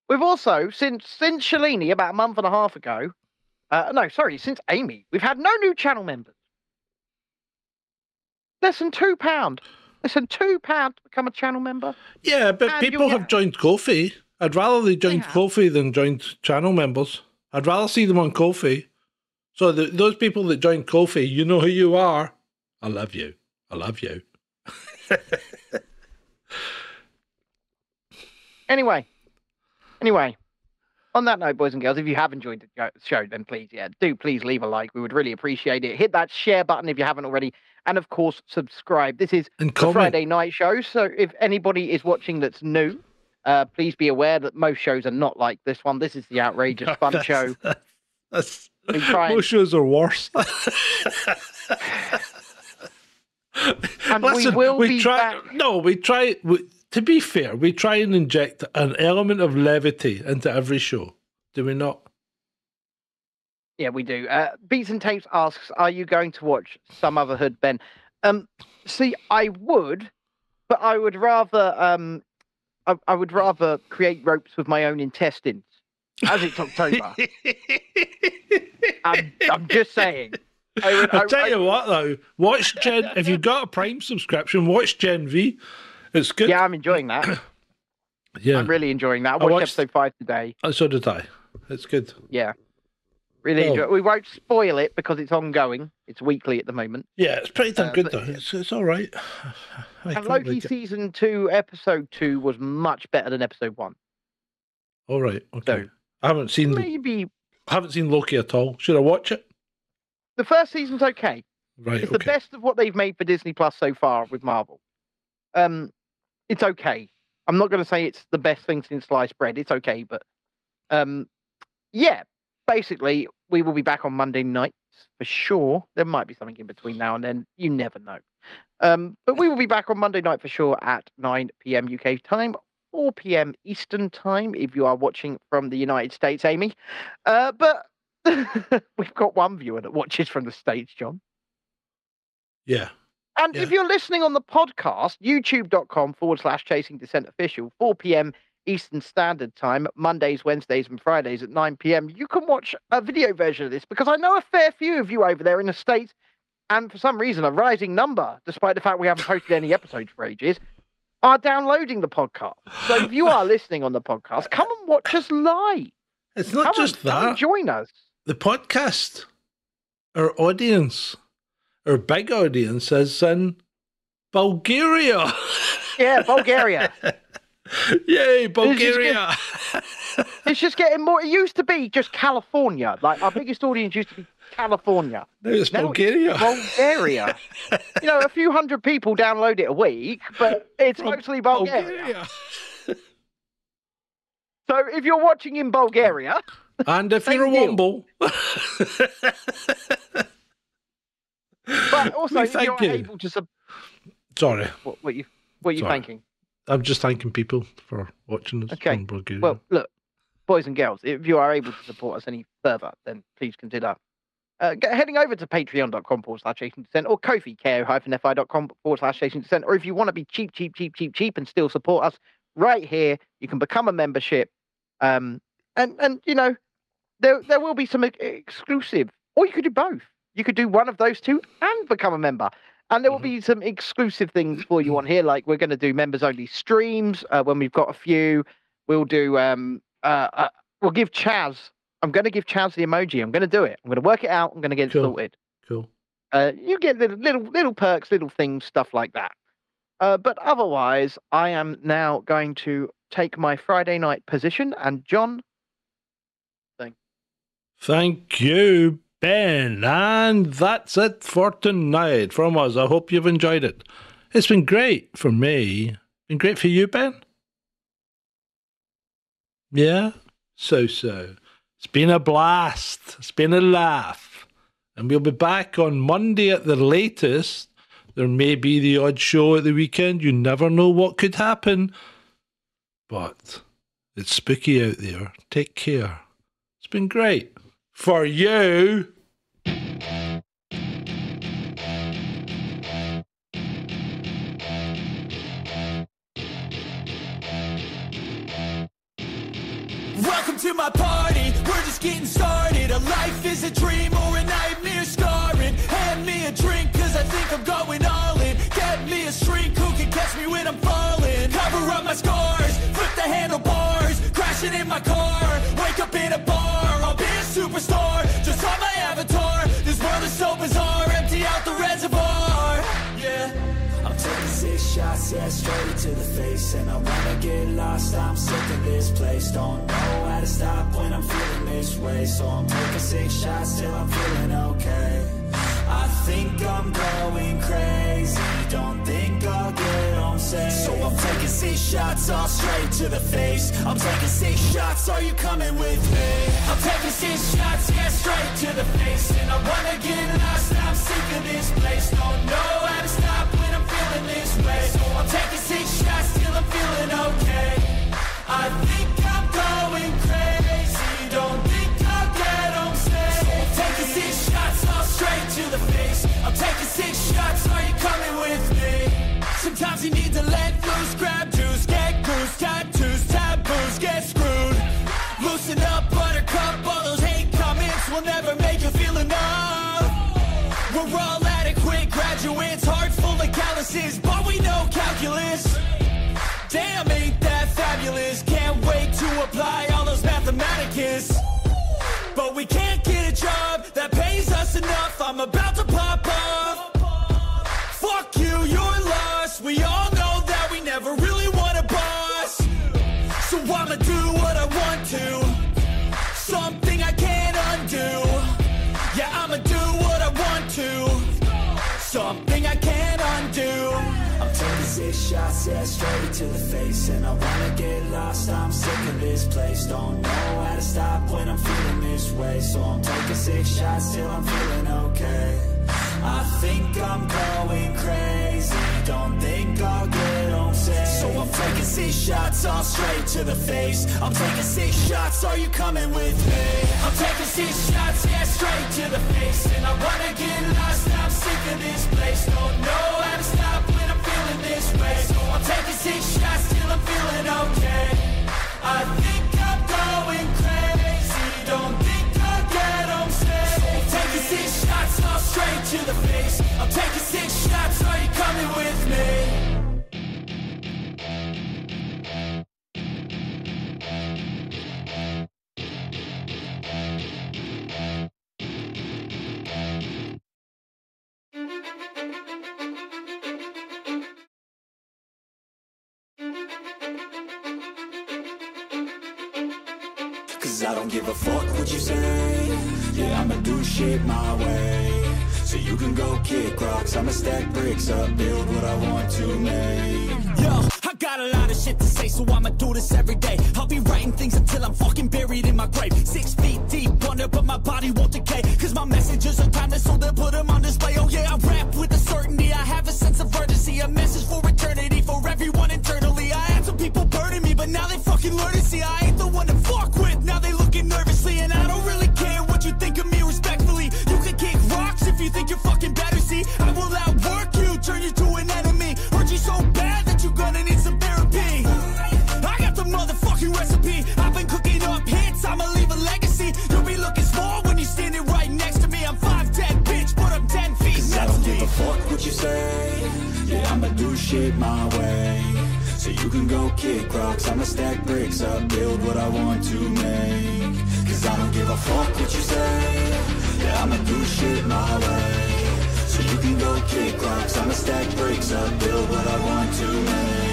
We've also since since Shalini about a month and a half ago. Uh, no, sorry, since Amy, we've had no new channel members. Less than two pound. Less than two pound to become a channel member. Yeah, but And people have get- joined Ko-fi. I'd rather they joined. Ko-fi than joined channel members. I'd rather see them on Ko-fi. So the, those people that join Ko-fi, you know who you are. I love you. I love you. Anyway, anyway. On that note, boys and girls, if you have enjoyed the show, then please, yeah, do please leave a like. We would really appreciate it. Hit that share button if you haven't already, and of course, subscribe. This is And the. Friday night show. So if anybody is watching that's new, uh, please be aware that most shows are not like this one. This is the outrageous fun That's- show. That's, We try and- most shows are worse. And we will be try. back. No, we try. We, to be fair, we try and inject an element of levity into every show. Do we not? Yeah, we do. Uh, Beats and Tapes asks, "Are you going to watch some other hood, Ben?" Um, see, I would, but I would rather um, I, I would rather create ropes with my own intestines. As it's October, I'm, I'm just saying. I I'll I, tell I- you what, though. Watch Gen. if you've got a Prime subscription, watch Gen V. It's good. yeah, I'm enjoying that. yeah. I'm really enjoying that. I I watched, watched- episode five today. Uh, so did I. It's good. Yeah, really Oh. enjoy. We won't spoil it because it's ongoing. It's weekly at the moment. Yeah, it's pretty damn Uh, good though. It's, it's all right. I And Loki like season two, episode two, was much better than episode one. All right. Okay. So- I haven't seen. Maybe I haven't seen Loki at all. Should I watch it? the first season's okay. Right. It's okay. the best of what they've made for Disney Plus so far with Marvel. Um, it's okay. I'm not going to say it's the best thing since sliced bread. It's okay, but um, yeah. Basically, we will be back on Monday nights for sure. There might be something in between now and then. You never know. Um, but we will be back on Monday night for sure at 9 p.m. UK time, 4 p.m. Eastern time if you are watching from the United States, Amy. Uh, but we've got one viewer that watches from the States, John. Yeah. And if you're listening on the podcast, youtube.com forward slash chasing dissent official, 4 p.m. Eastern Standard Time, Mondays, Wednesdays, and Fridays at 9 p.m., you can watch a video version of this because I know a fair few of you over there in the States, and for some reason, a rising number, despite the fact we haven't posted any episodes for ages, are downloading the podcast. So if you are listening on the podcast, come and watch us live. It's not Come just and, come and that. join us. the podcast, our audience, our big audience is in Bulgaria. Yeah, Bulgaria. Yay, Bulgaria. It's just getting more. It used to be just California. Like our biggest audience used to be California. now it's Now it's Bulgaria. Bulgaria. you know, a few hundred people download it a week, but it's From mostly Bulgaria. So if you're watching in Bulgaria, And if you're a womble. but also We you're you. able to sub- Sorry, what, what you what are you Sorry. thinking? I'm just thanking people for watching us Okay. Well, look, boys and girls, if you are able to support us any further, then please consider uh, heading over to patreon.com forward slash chasing dissent or kofi ko-fi.com forward slash chasing dissent. Or if you want to be cheap, cheap, cheap, cheap, cheap and still support us right here, you can become a membership. Um, and, and you know, there, there will be some exclusive, or you could do both. You could do one of those two and become a member. And there will Mhm. be some exclusive things for you on here, like we're going to do members only streams uh, when we've got a few we'll do. Um, uh, uh, we'll give Chaz. I'm going to give Chaz the emoji. I'm going to do it. I'm going to work it out. I'm going to get it Cool. sorted. Cool. Uh, you get little little little perks, little things, stuff like that. Uh, but otherwise, I am now going to take my Friday night position. And John, Thank you, Ben. And that's it for tonight from us. I hope you've enjoyed it. It's been great for me. Been great for you, Ben? Yeah? So so. It's been a blast. It's been a laugh. And we'll be back on Monday at the latest. There may be the odd show at the weekend. You never know what could happen. But it's spooky out there. Take care. It's been great. For you. Yeah, straight to the face And I wanna get lost, I'm sick of this place. Don't know how to stop when I'm feeling this way. So I'm taking six shots till I'm feeling okay. I think I'm going crazy. Don't think I'll get home safe. So I'm taking six shots all straight to the face. I'm taking six shots, are you coming with me? I'm taking six shots, yeah, straight to the face. And I wanna get lost, I'm sick of this place. Don't know how to stop feeling this way. So I'm taking six shots till I'm feeling okay. I think I'm going crazy. Don't think I'll get home safe So I'm taking six shots all straight to the face. I'm taking six shots, are you coming with me? Sometimes you need to let loose, grab juice, get goose, tattoos, taboos, get screwed. Loosen up, buttercup, all those hate comments will never make you feel enough. We're all adequate graduates, calluses, but we know calculus. Damn, ain't that fabulous. Can't wait to apply all those mathematicus to the face And I wanna get lost, I'm sick of this place. Don't know how to stop when I'm feeling this way. So I'm taking six shots till I'm feeling okay. I think I'm going crazy. Don't think I'll get home safe. So I'm taking six shots all straight to the face. I'm taking six shots, are you coming with me? I'm taking six shots, yeah, straight to the face. And I wanna get lost, I'm sick of this place. Don't know how to stop when I'm taking six shots till I'm feeling okay. I think I'm going crazy. Don't think I'll get home safe. I'm taking six shots all straight to the face. I'm taking six shots, are you coming with me? Cause I don't give a fuck what you say. Yeah, I'ma do shit my way. So you can go kick rocks. I'ma stack bricks up, build what I want to make. Yo, I got a lot of shit to say So I'ma do this every day. I'll be writing things until I'm fucking buried in my grave. Six feet deep under, but my body won't decay Cause my messages are timeless So they'll put them on display. Oh yeah, I rap with a certainty. I have a sense of urgency A message for eternity For everyone internally. I had some people burning me But now they fucking learn to see. I ain't the one to kick rocks. I'ma stack bricks up, build what I want to make. Cause I don't give a fuck what you say. Yeah, I'ma do shit my way. So you can go kick rocks. I'ma stack bricks up, build what I want to make.